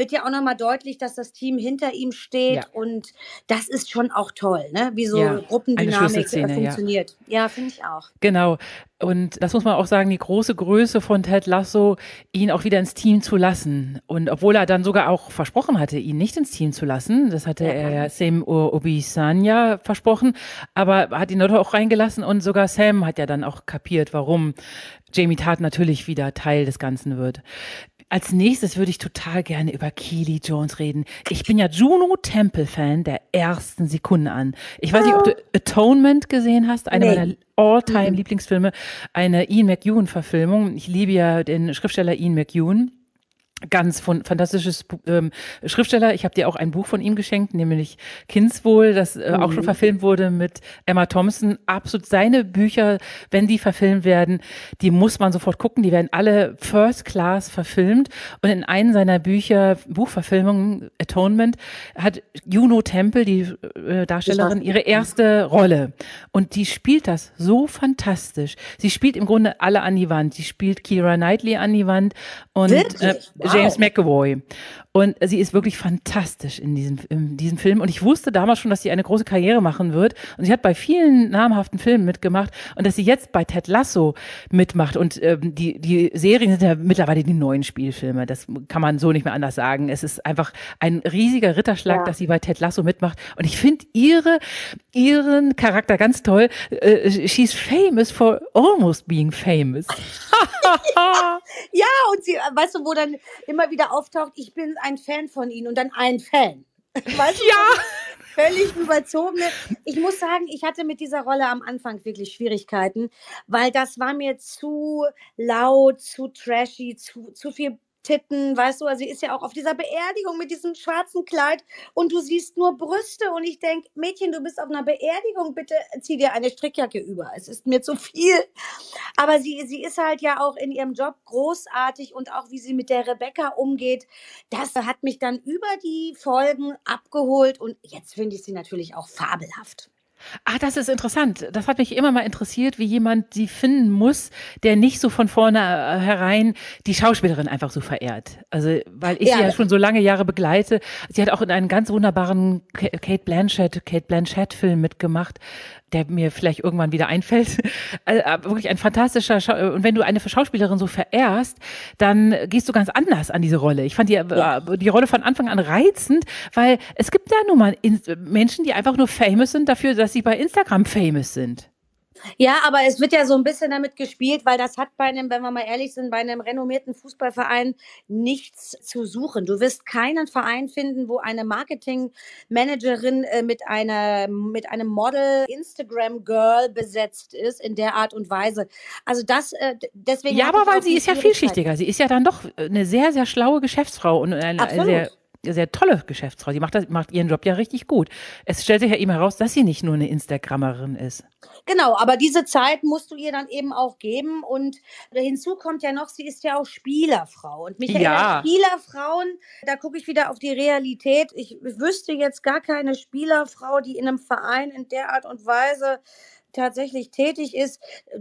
wird ja auch nochmal deutlich, dass das Team hinter ihm steht. Ja. Und das ist schon auch toll, ne? wie so ja, Gruppendynamik funktioniert. Ja, ja finde ich auch. Genau. Und das muss man auch sagen, die große Größe von Ted Lasso, ihn auch wieder ins Team zu lassen. Und obwohl er dann sogar auch versprochen hatte, ihn nicht ins Team zu lassen, das hatte ja. er Sam Obisanya versprochen, aber hat ihn dort auch reingelassen und sogar Sam hat ja dann auch kapiert, warum Jamie Tart natürlich wieder Teil des Ganzen wird. Als nächstes würde ich total gerne über Keely Jones reden. Ich bin ja Juno Temple Fan der ersten Sekunde an. Ich weiß nicht, ob du Atonement gesehen hast, eine nee. meiner All-Time mhm. Lieblingsfilme, eine Ian McEwan Verfilmung. Ich liebe ja den Schriftsteller Ian McEwan ganz von, fantastisches ähm, Schriftsteller. Ich habe dir auch ein Buch von ihm geschenkt, nämlich Kindswohl, das äh, mhm. auch schon mhm. verfilmt wurde mit Emma Thompson. Absolut seine Bücher, wenn die verfilmt werden, die muss man sofort gucken. Die werden alle First Class verfilmt. Und in einem seiner Bücher, Buchverfilmungen, Atonement, hat Juno Temple, die äh, Darstellerin, ihre erste Rolle. Und die spielt das so fantastisch. Sie spielt im Grunde alle an die Wand. Sie spielt Kira Knightley an die Wand und äh, James McAvoy. Und sie ist wirklich fantastisch in diesem, in diesem Film. Und ich wusste damals schon, dass sie eine große Karriere machen wird. Und sie hat bei vielen namhaften Filmen mitgemacht. Und dass sie jetzt bei Ted Lasso mitmacht. Und ähm, die, die Serien sind ja mittlerweile die neuen Spielfilme. Das kann man so nicht mehr anders sagen. Es ist einfach ein riesiger Ritterschlag, ja. dass sie bei Ted Lasso mitmacht. Und ich finde ihre, ihren Charakter ganz toll. Äh, she's famous for almost being famous. ja, ja, und sie, weißt du, wo dann immer wieder auftaucht, ich bin ein Fan von ihnen und dann ein Fan. Weißt du, ja. Völlig überzogene. Ich muss sagen, ich hatte mit dieser Rolle am Anfang wirklich Schwierigkeiten, weil das war mir zu laut, zu trashy, zu, zu viel Titten, weißt du, also sie ist ja auch auf dieser Beerdigung mit diesem schwarzen Kleid und du siehst nur Brüste und ich denke, Mädchen, du bist auf einer Beerdigung, bitte zieh dir eine Strickjacke über. Es ist mir zu viel. Aber sie, sie ist halt ja auch in ihrem Job großartig und auch wie sie mit der Rebecca umgeht, das hat mich dann über die Folgen abgeholt und jetzt finde ich sie natürlich auch fabelhaft. Ah, das ist interessant. Das hat mich immer mal interessiert, wie jemand sie finden muss, der nicht so von vornherein die Schauspielerin einfach so verehrt. Also, weil ich ja. sie ja schon so lange Jahre begleite. Sie hat auch in einem ganz wunderbaren Kate Blanchett, Kate Blanchett Film mitgemacht der mir vielleicht irgendwann wieder einfällt. Also, wirklich ein fantastischer Schau und wenn du eine Schauspielerin so verehrst, dann gehst du ganz anders an diese Rolle. Ich fand die, ja. Äh, die Rolle von Anfang an reizend, weil es gibt ja nun mal Menschen, die einfach nur famous sind dafür, dass sie bei Instagram famous sind. Ja, aber es wird ja so ein bisschen damit gespielt, weil das hat bei einem, wenn wir mal ehrlich sind, bei einem renommierten Fußballverein nichts zu suchen. Du wirst keinen Verein finden, wo eine Marketingmanagerin äh, mit einer mit einem Model Instagram Girl besetzt ist in der Art und Weise. Also das äh, deswegen Ja, aber weil sie ist ja vielschichtiger. Sie ist ja dann doch eine sehr sehr schlaue Geschäftsfrau und eine Absolut. sehr sehr tolle Geschäftsfrau. Sie macht, das, macht ihren Job ja richtig gut. Es stellt sich ja eben heraus, dass sie nicht nur eine Instagrammerin ist. Genau, aber diese Zeit musst du ihr dann eben auch geben. Und hinzu kommt ja noch, sie ist ja auch Spielerfrau. Und Michael, ja. Spielerfrauen, da gucke ich wieder auf die Realität. Ich wüsste jetzt gar keine Spielerfrau, die in einem Verein in der Art und Weise tatsächlich tätig ist.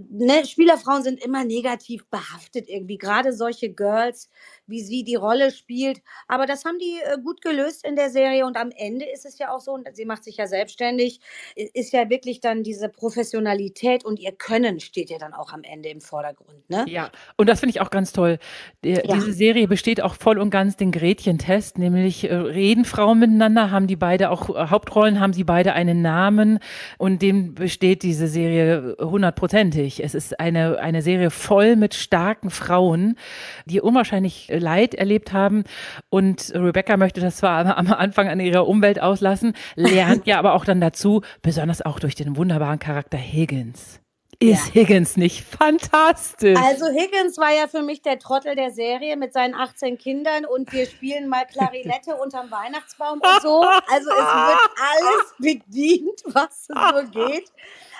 Ne, Spielerfrauen sind immer negativ behaftet irgendwie. Gerade solche Girls wie sie die Rolle spielt. Aber das haben die äh, gut gelöst in der Serie und am Ende ist es ja auch so, und sie macht sich ja selbstständig, ist ja wirklich dann diese Professionalität und ihr Können steht ja dann auch am Ende im Vordergrund. Ne? Ja, und das finde ich auch ganz toll. Der, ja. Diese Serie besteht auch voll und ganz den Gretchen-Test, nämlich äh, reden Frauen miteinander, haben die beide auch äh, Hauptrollen, haben sie beide einen Namen und dem besteht diese Serie hundertprozentig. Es ist eine, eine Serie voll mit starken Frauen, die unwahrscheinlich Leid erlebt haben und Rebecca möchte das zwar am Anfang an ihrer Umwelt auslassen, lernt ja aber auch dann dazu, besonders auch durch den wunderbaren Charakter Higgins. Ist ja. Higgins nicht fantastisch? Also Higgins war ja für mich der Trottel der Serie mit seinen 18 Kindern und wir spielen mal Klarinette unterm Weihnachtsbaum und so. Also es wird alles bedient, was so geht.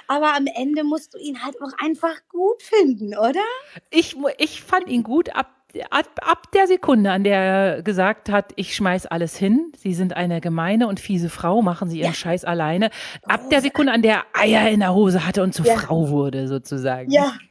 Aber am Ende musst du ihn halt auch einfach gut finden, oder? Ich, ich fand ihn gut ab ab, ab der Sekunde, an der er gesagt hat, ich schmeiß alles hin, Sie sind eine gemeine und fiese Frau, machen Sie Ihren ja. Scheiß alleine. Ab der Sekunde, an der er Eier in der Hose hatte und zur ja. Frau wurde, sozusagen. Ja.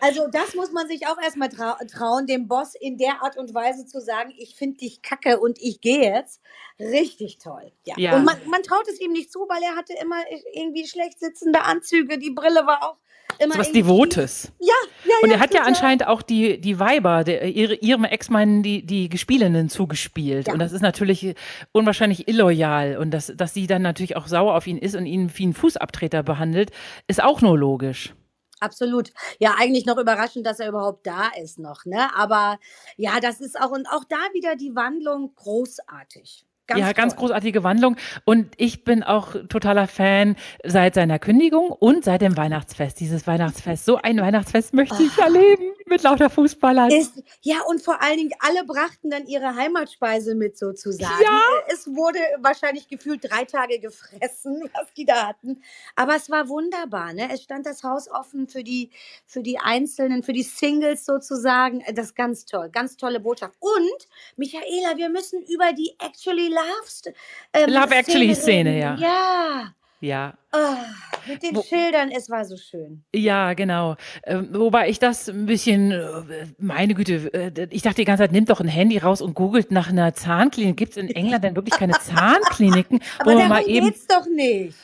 Also das muss man sich auch erstmal trau trauen, dem Boss in der Art und Weise zu sagen, ich finde dich kacke und ich gehe jetzt. Richtig toll. Ja. ja. Und man, man traut es ihm nicht zu, weil er hatte immer irgendwie schlecht sitzende Anzüge. Die Brille war auch immer. So was Devotes. Ja, ja, Und er hat ja anscheinend auch die, die Weiber, der, ihre, ihrem Ex-Mann die, die Gespielinnen zugespielt. Ja. Und das ist natürlich unwahrscheinlich illoyal. Und dass, dass sie dann natürlich auch sauer auf ihn ist und ihn wie einen Fußabtreter behandelt, ist auch nur logisch. Absolut. Ja, eigentlich noch überraschend, dass er überhaupt da ist noch, ne? Aber ja, das ist auch und auch da wieder die Wandlung großartig. Ganz ja, ganz großartige Wandlung. Und ich bin auch totaler Fan seit seiner Kündigung und seit dem Weihnachtsfest. Dieses Weihnachtsfest. So ein Weihnachtsfest möchte ich oh. erleben mit lauter Fußballern. Ist, ja, und vor allen Dingen, alle brachten dann ihre Heimatspeise mit sozusagen. Ja. Es wurde wahrscheinlich gefühlt drei Tage gefressen, was die da hatten. Aber es war wunderbar. Ne? Es stand das Haus offen für die, für die Einzelnen, für die Singles sozusagen. Das ist ganz toll. Ganz tolle Botschaft. Und, Michaela, wir müssen über die Actually Loved. Ähm, Love Actually Szene, ja. Ja. Ja. Oh, mit den Wo, Schildern, es war so schön. Ja, genau. Ähm, wobei ich das ein bisschen, äh, meine Güte, äh, ich dachte die ganze Zeit, nimmt doch ein Handy raus und googelt nach einer Zahnklinik. Gibt es in England denn wirklich keine Zahnkliniken? Aber darum mal eben, geht's doch nicht.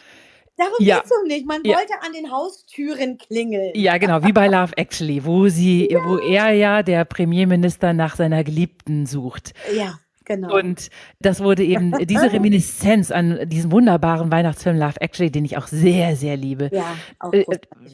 Darum ja. geht's doch nicht. Man ja. wollte an den Haustüren klingeln. Ja, genau, wie bei Love Actually, wo sie, ja. wo er ja der Premierminister nach seiner Geliebten sucht. Ja. Genau. Und das wurde eben diese Reminiszenz an diesen wunderbaren Weihnachtsfilm Love Actually, den ich auch sehr, sehr liebe. Ja, auch äh,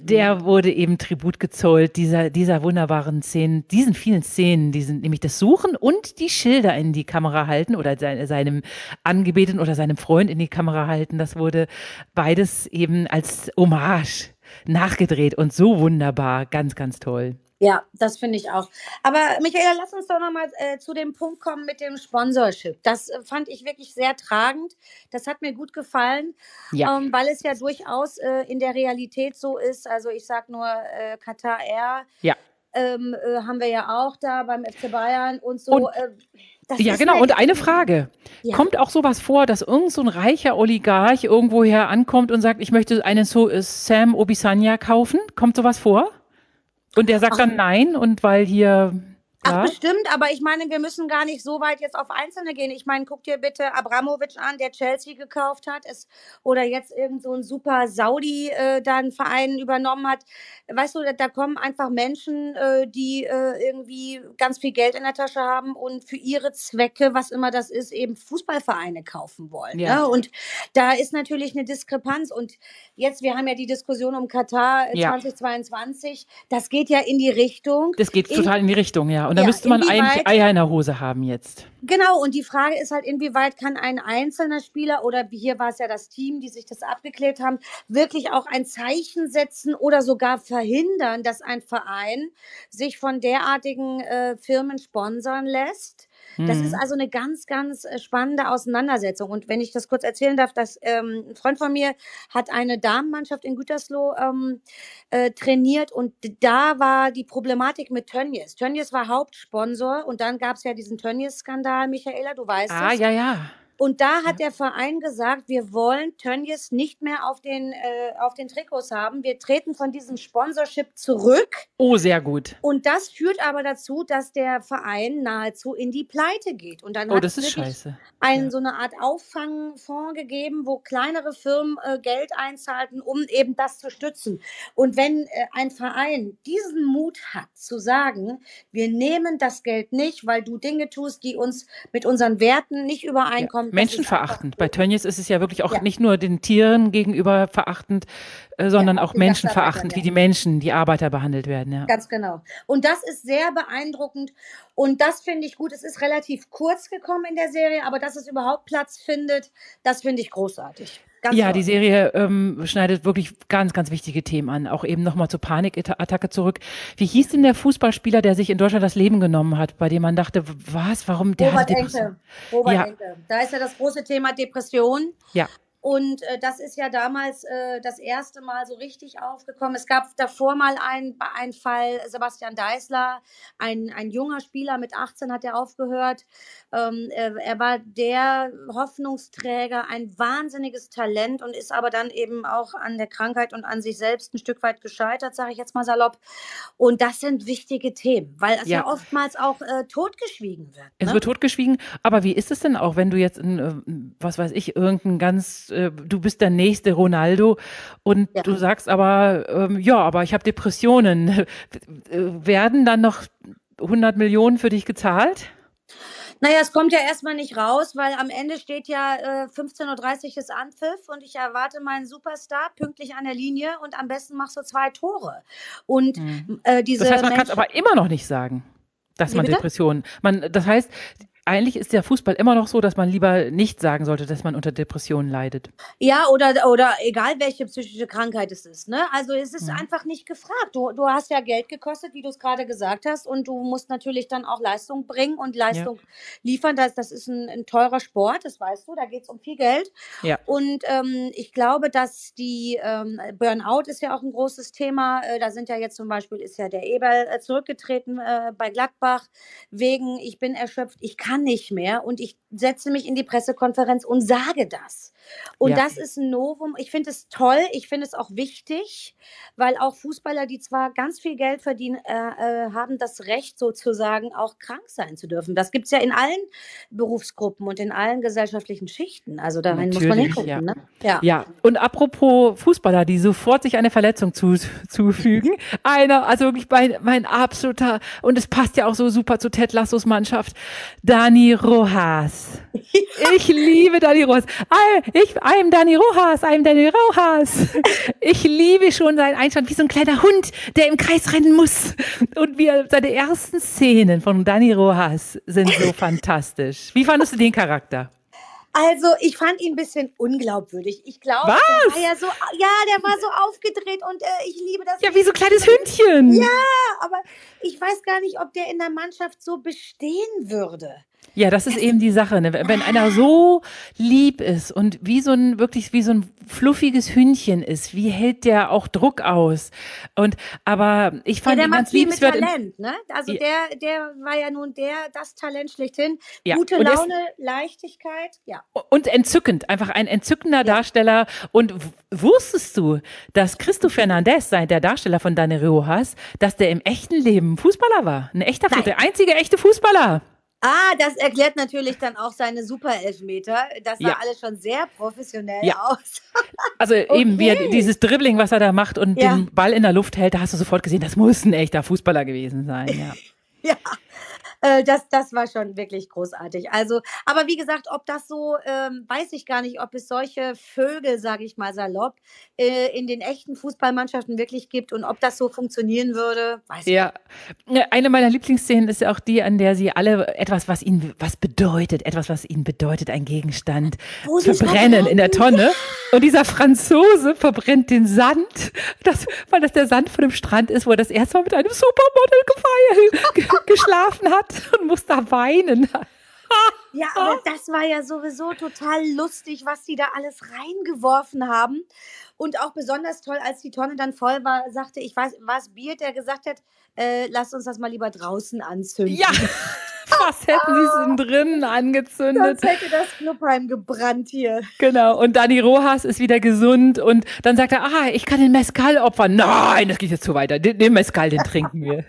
der wurde eben Tribut gezollt, dieser, dieser wunderbaren Szenen, diesen vielen Szenen, die sind nämlich das Suchen und die Schilder in die Kamera halten oder seinem Angebeteten oder seinem Freund in die Kamera halten. Das wurde beides eben als Hommage nachgedreht und so wunderbar, ganz, ganz toll. Ja, das finde ich auch. Aber Michaela, lass uns doch nochmal äh, zu dem Punkt kommen mit dem Sponsorship. Das äh, fand ich wirklich sehr tragend. Das hat mir gut gefallen, ja. ähm, weil es ja durchaus äh, in der Realität so ist. Also ich sage nur äh, Qatar Air. Ja. Ähm, äh, haben wir ja auch da beim FC Bayern und so. Und äh, ja, genau. Und eine Frage. Ja. Kommt auch sowas vor, dass irgend so ein reicher Oligarch irgendwoher ankommt und sagt, ich möchte einen so Sam Obisanya kaufen? Kommt sowas vor? Und der sagt Ach. dann nein und weil hier Ach, bestimmt, aber ich meine, wir müssen gar nicht so weit jetzt auf Einzelne gehen. Ich meine, guck dir bitte Abramovic an, der Chelsea gekauft hat, ist, oder jetzt irgend so ein super Saudi äh, da einen Verein übernommen hat. Weißt du, da, da kommen einfach Menschen, äh, die äh, irgendwie ganz viel Geld in der Tasche haben und für ihre Zwecke, was immer das ist, eben Fußballvereine kaufen wollen. Ja. Ne? Und da ist natürlich eine Diskrepanz. Und jetzt, wir haben ja die Diskussion um Katar ja. 2022. Das geht ja in die Richtung. Das geht total in die Richtung, ja. Und da ja, müsste man eigentlich Eier in der Hose haben jetzt. Genau, und die Frage ist halt, inwieweit kann ein einzelner Spieler oder hier war es ja das Team, die sich das abgeklärt haben, wirklich auch ein Zeichen setzen oder sogar verhindern, dass ein Verein sich von derartigen äh, Firmen sponsern lässt. Das ist mhm. also eine ganz, ganz äh, spannende Auseinandersetzung. Und wenn ich das kurz erzählen darf, dass ähm, ein Freund von mir hat eine Damenmannschaft in Gütersloh ähm, äh, trainiert und da war die Problematik mit Tönnies. Tönnies war Hauptsponsor und dann gab es ja diesen Tönnies-Skandal, Michaela, du weißt ah, es. Ah, ja, ja. Und da hat der Verein gesagt, wir wollen Tönnies nicht mehr auf den, äh, auf den Trikots haben. Wir treten von diesem Sponsorship zurück. Oh, sehr gut. Und das führt aber dazu, dass der Verein nahezu in die Pleite geht. Und dann Oh, hat das es ist wirklich scheiße. einen, Ja. so eine Art Auffangfonds gegeben, wo kleinere Firmen äh, Geld einzahlten, um eben das zu stützen. Und wenn äh, ein Verein diesen Mut hat, zu sagen, wir nehmen das Geld nicht, weil du Dinge tust, die uns mit unseren Werten nicht übereinkommen. das ist Menschenverachtend. Bei. Tönnies ist es ja wirklich auch Ja. nicht nur den Tieren gegenüber verachtend, äh, sondern auch auch menschenverachtend, wie die Menschen, die Arbeiter behandelt werden. Ja. Ganz genau. Und das ist sehr beeindruckend. Und das finde ich gut. Es ist relativ kurz gekommen in der Serie, aber dass es überhaupt Platz findet, das finde ich großartig. Ganz Ja, toll. die Serie ähm, schneidet wirklich ganz, ganz wichtige Themen an. Auch eben nochmal zur Panikattacke zurück. Wie hieß denn der Fußballspieler, der sich in Deutschland das Leben genommen hat, bei dem man dachte, was, warum der Robert? Enke. Robert Ja. Enke. Da ist ja das große Thema Depression. Ja. Und äh, das ist ja damals äh, das erste Mal so richtig aufgekommen. Es gab davor mal einen, einen Fall, Sebastian Deißler, ein, ein junger Spieler mit 18 hat er aufgehört. Ähm, er, er war der Hoffnungsträger, ein wahnsinniges Talent und ist aber dann eben auch an der Krankheit und an sich selbst ein Stück weit gescheitert, sage ich jetzt mal salopp. Und das sind wichtige Themen, weil es ja, Ja. oftmals auch äh, totgeschwiegen wird. Es ne? wird totgeschwiegen. Aber wie ist es denn auch, wenn du jetzt, in, äh, was weiß ich, irgendein ganz, äh, du bist der nächste Ronaldo und Ja. du sagst aber, ähm, ja, aber ich habe Depressionen. Werden dann noch 100 Millionen für dich gezahlt? Naja, es kommt ja erstmal nicht raus, weil am Ende steht ja äh, 15.30 Uhr ist Anpfiff und ich erwarte meinen Superstar pünktlich an der Linie und am besten machst du zwei Tore. Und äh, diese Mhm. Das heißt, man kann es aber immer noch nicht sagen, dass man? Depressionen. Man, das heißt, eigentlich ist der Fußball immer noch so, dass man lieber nicht sagen sollte, dass man unter Depressionen leidet. Ja, oder, oder egal welche psychische Krankheit es ist. Ne? Also es Mhm. ist einfach nicht gefragt. Du, du hast ja Geld gekostet, wie du es gerade gesagt hast, und du musst natürlich dann auch Leistung bringen und Leistung liefern. Das, das ist ein, ein teurer Sport, das weißt du, da geht es um viel Geld. Ja. Und ähm, ich glaube, dass die ähm, Burnout ist ja auch ein großes Thema. Äh, da sind ja jetzt zum Beispiel, ist ja der Eberl äh, zurückgetreten äh, bei Gladbach wegen, ich bin erschöpft, ich kann nicht mehr und ich setze mich in die Pressekonferenz und sage das. Und Ja. das ist ein Novum. Ich finde es toll, ich finde es auch wichtig, weil auch Fußballer, die zwar ganz viel Geld verdienen, äh, äh, haben das Recht sozusagen auch krank sein zu dürfen. Das gibt es ja in allen Berufsgruppen und in allen gesellschaftlichen Schichten. Also dahin muss man hingucken. ja. Ne? Ja. Ja, und apropos Fußballer, die sofort sich eine Verletzung zu, zufügen. Einer, also wirklich mein, mein absoluter, und es passt ja auch so super zu Ted Lassos Mannschaft, Dani Rojas. Ich liebe Dani Rojas. I, ich, I'm Dani Rojas, I'm Dani Rojas. Ich liebe schon seinen Einstand wie so ein kleiner Hund, der im Kreis rennen muss. Und wir, seine ersten Szenen von Dani Rojas sind so fantastisch. Wie fandest du den Charakter? Also, ich fand ihn ein bisschen unglaubwürdig. Ich glaube, der war ja so, ja, der war so aufgedreht und äh, ich liebe das. Ja, wie so ein kleines Hündchen. Ja, aber ich weiß gar nicht, ob der in der Mannschaft so bestehen würde. Ja, das ist eben die Sache. Ne? Wenn einer so lieb ist und wie so ein wirklich wie so ein fluffiges Hündchen ist, wie hält der auch Druck aus? Und aber ich Ja, fand der ihn ganz viel mit Talent, ne? Also Ja. der, der war ja nun der, das Talent schlechthin. Ja, Gute und ist- Laune, Leichtigkeit, ja. Und entzückend, einfach ein entzückender Darsteller. Und wusstest du, dass Christo Fernandez, sein der Darsteller von Dani Rojas, dass der im echten Leben Fußballer war? Ein echter, Nein. der einzige echte Fußballer. Ah, das erklärt natürlich dann auch seine Super-Elfmeter. Das sah Ja. alles schon sehr professionell Ja. aus. Also eben wie er, Okay. dieses Dribbling, was er da macht und Ja. den Ball in der Luft hält, da hast du sofort gesehen, das muss ein echter Fußballer gewesen sein. Ja. Ja, äh, das, das war schon wirklich großartig. Also, aber wie gesagt, ob das so, ähm, weiß ich gar nicht, ob es solche Vögel, sage ich mal salopp, äh, in den echten Fußballmannschaften wirklich gibt und ob das so funktionieren würde, weiß ich Ja, Ja, eine meiner Lieblingsszenen ist ja auch die, an der sie alle etwas, was ihnen was bedeutet, etwas, was ihnen bedeutet, ein Gegenstand, verbrennen in der Tonne. Und dieser Franzose verbrennt den Sand, das, weil das der Sand von dem Strand ist, wo er das erste Mal mit einem Supermodel geschlafen hat und muss da weinen. Ja, aber das war ja sowieso total lustig, was die da alles reingeworfen haben. Und auch besonders toll, als die Tonne dann voll war, sagte, ich weiß, war es Bier, der gesagt hat, äh, lasst uns das mal lieber draußen anzünden. Ja, Fast hätten sie es drinnen angezündet. Sonst hätte das Clubheim gebrannt hier. Genau. Und Dani Rojas ist wieder gesund und dann sagt er, ah, ich kann den Mescal opfern. Nein, das geht jetzt zu weiter. Den, den Mescal, den trinken wir.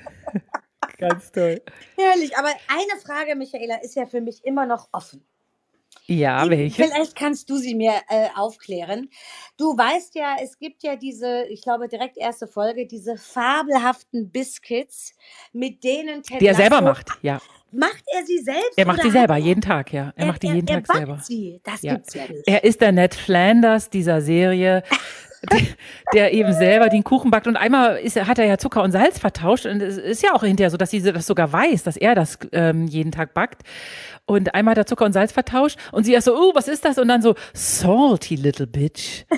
Ganz toll. Herrlich. Aber eine Frage, Michaela, ist ja für mich immer noch offen. Ja, welche? Vielleicht kannst du sie mir äh, aufklären. Du weißt ja, es gibt ja diese, ich glaube direkt erste Folge, diese fabelhaften Biscuits, mit denen Ted Die er selber macht, ja. Macht er sie selbst? Er macht die selber, jeden Tag, ja. Er macht die jeden er, Tag er selber. sie. Das Ja. gibt's ja nicht. Er ist der Ned Flanders dieser Serie, der, der eben selber den Kuchen backt. Und einmal ist, er- hat er ja Zucker und Salz vertauscht. Und es ist ja auch hinterher so, dass sie das sogar weiß, dass er das ähm, jeden Tag backt. Und einmal hat er Zucker und Salz vertauscht. Und sie erst so, oh, was ist das? Und dann so, salty little bitch.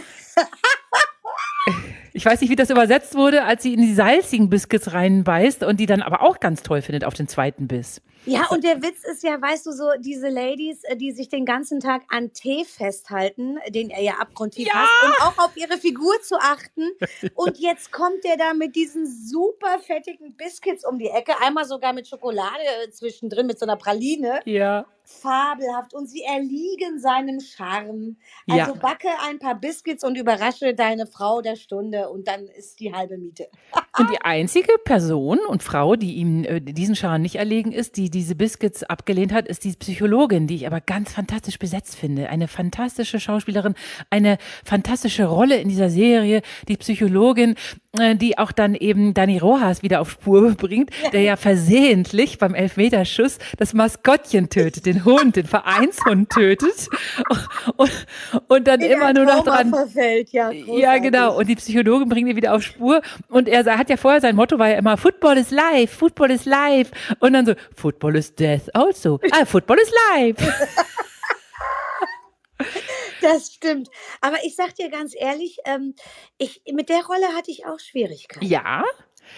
Ich weiß nicht, wie das übersetzt wurde, als sie in die salzigen Biscuits reinbeißt und die dann aber auch ganz toll findet auf den zweiten Biss. Ja, und der Witz ist ja, weißt du, so diese Ladies, äh, die sich den ganzen Tag an Tee festhalten, den er ja abgrundtief Ja! hasst, um auch auf ihre Figur zu achten. Und jetzt kommt er da mit diesen super fettigen Biscuits um die Ecke, einmal sogar mit Schokolade äh, zwischendrin, mit so einer Praline. Ja. Fabelhaft. Und sie erliegen seinem Charme. Ja. Also backe ein paar Biscuits und überrasche deine Frau der Stunde und dann ist die halbe Miete. Und die einzige Person und Frau, die ihm äh, diesen Scharen nicht erlegen ist, die diese Biscuits abgelehnt hat, ist die Psychologin, die ich aber ganz fantastisch besetzt finde. Eine fantastische Schauspielerin, eine fantastische Rolle in dieser Serie. Die Psychologin, äh, die auch dann eben Dani Rojas wieder auf Spur bringt, der ja versehentlich beim Elfmeterschuss das Maskottchen tötet, den Hund, den Vereinshund tötet und, und dann In immer nur noch dran verfällt, ja. ja, genau. Und die Psychologin bringt ihn wieder auf Spur. Und er hat ja vorher, sein Motto war ja immer, Football is life, Football is life. Und dann so, Football is death also. Ah, Football is life. Das stimmt. Aber ich sag dir ganz ehrlich, ähm, ich, mit der Rolle hatte ich auch Schwierigkeiten. Ja.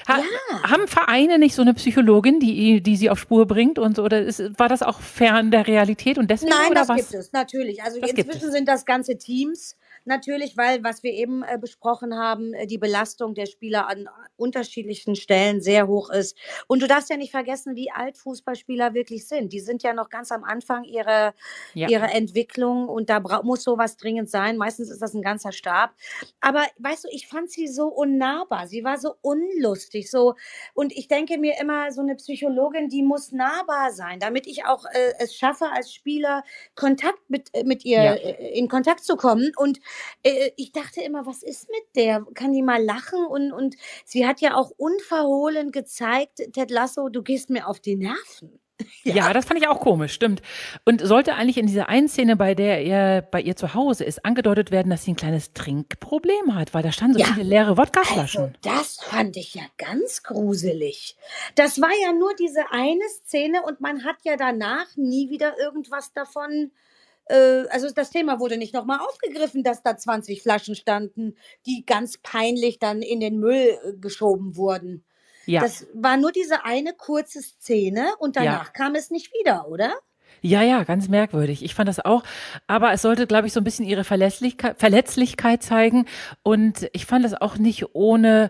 Ha Ja. Haben Vereine nicht so eine Psychologin, die, die sie auf Spur bringt und so? Oder ist, war das auch fern der Realität und deswegen Nein, oder das was? gibt es, natürlich. Also Das inzwischen sind das ganze Teams. Natürlich, weil, was wir eben äh, besprochen haben, äh, die Belastung der Spieler an unterschiedlichen Stellen sehr hoch ist. Und du darfst ja nicht vergessen, wie alt Fußballspieler wirklich sind. Die sind ja noch ganz am Anfang ihrer, Ja. ihrer Entwicklung und da muss sowas dringend sein. Meistens ist das ein ganzer Stab. Aber weißt du, ich fand sie so unnahbar. Sie war so unlustig. So, und ich denke mir immer, so eine Psychologin, die muss nahbar sein, damit ich auch äh, es schaffe, als Spieler Kontakt mit, äh, mit ihr Ja. äh, in Kontakt zu kommen. Und äh, ich dachte immer, was ist mit der? Kann die mal lachen? Und, und sie hat ja auch unverhohlen gezeigt, Ted Lasso, du gehst mir auf die Nerven. Ja. das fand ich auch komisch, stimmt. Und sollte eigentlich in dieser einen Szene, bei der er bei ihr zu Hause ist, angedeutet werden, dass sie ein kleines Trinkproblem hat, weil da standen so Ja. viele leere Also, Wodkaflaschen. das fand ich ja ganz gruselig. Das war ja nur diese eine Szene und man hat ja danach nie wieder irgendwas davon. Äh, also das Thema wurde nicht nochmal aufgegriffen, dass da 20 Flaschen standen, die ganz peinlich dann in den Müll äh, geschoben wurden. Ja. Das war nur diese eine kurze Szene und Ja. danach kam es nicht wieder, oder? Ja, ja, ganz merkwürdig. Ich fand das auch. Aber es sollte, glaube ich, so ein bisschen ihre Verlässlichkeit, Verletzlichkeit zeigen. Und ich fand das auch nicht ohne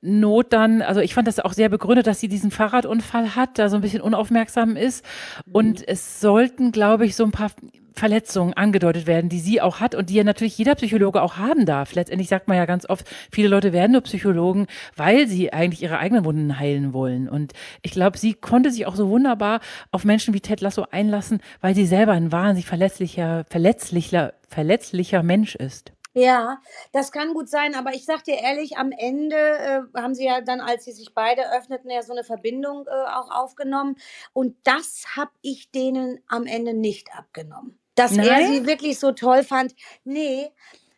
Not dann, also ich fand das auch sehr begründet, dass sie diesen Fahrradunfall hat, da so ein bisschen unaufmerksam ist. Und es sollten, glaube ich, so ein paar Verletzungen angedeutet werden, die sie auch hat und die ja natürlich jeder Psychologe auch haben darf. Letztendlich sagt man ja ganz oft, viele Leute werden nur Psychologen, weil sie eigentlich ihre eigenen Wunden heilen wollen. Und ich glaube, sie konnte sich auch so wunderbar auf Menschen wie Ted Lasso einlassen, weil sie selber ein wahnsinnig verletzlicher, verletzlicher, verletzlicher Mensch ist. Ja, das kann gut sein, aber ich sag dir ehrlich, am Ende äh, haben sie ja dann, als sie sich beide öffneten, ja so eine Verbindung äh, auch aufgenommen. Und das habe ich denen am Ende nicht abgenommen. Dass er Nein? sie wirklich so toll fand. Nee,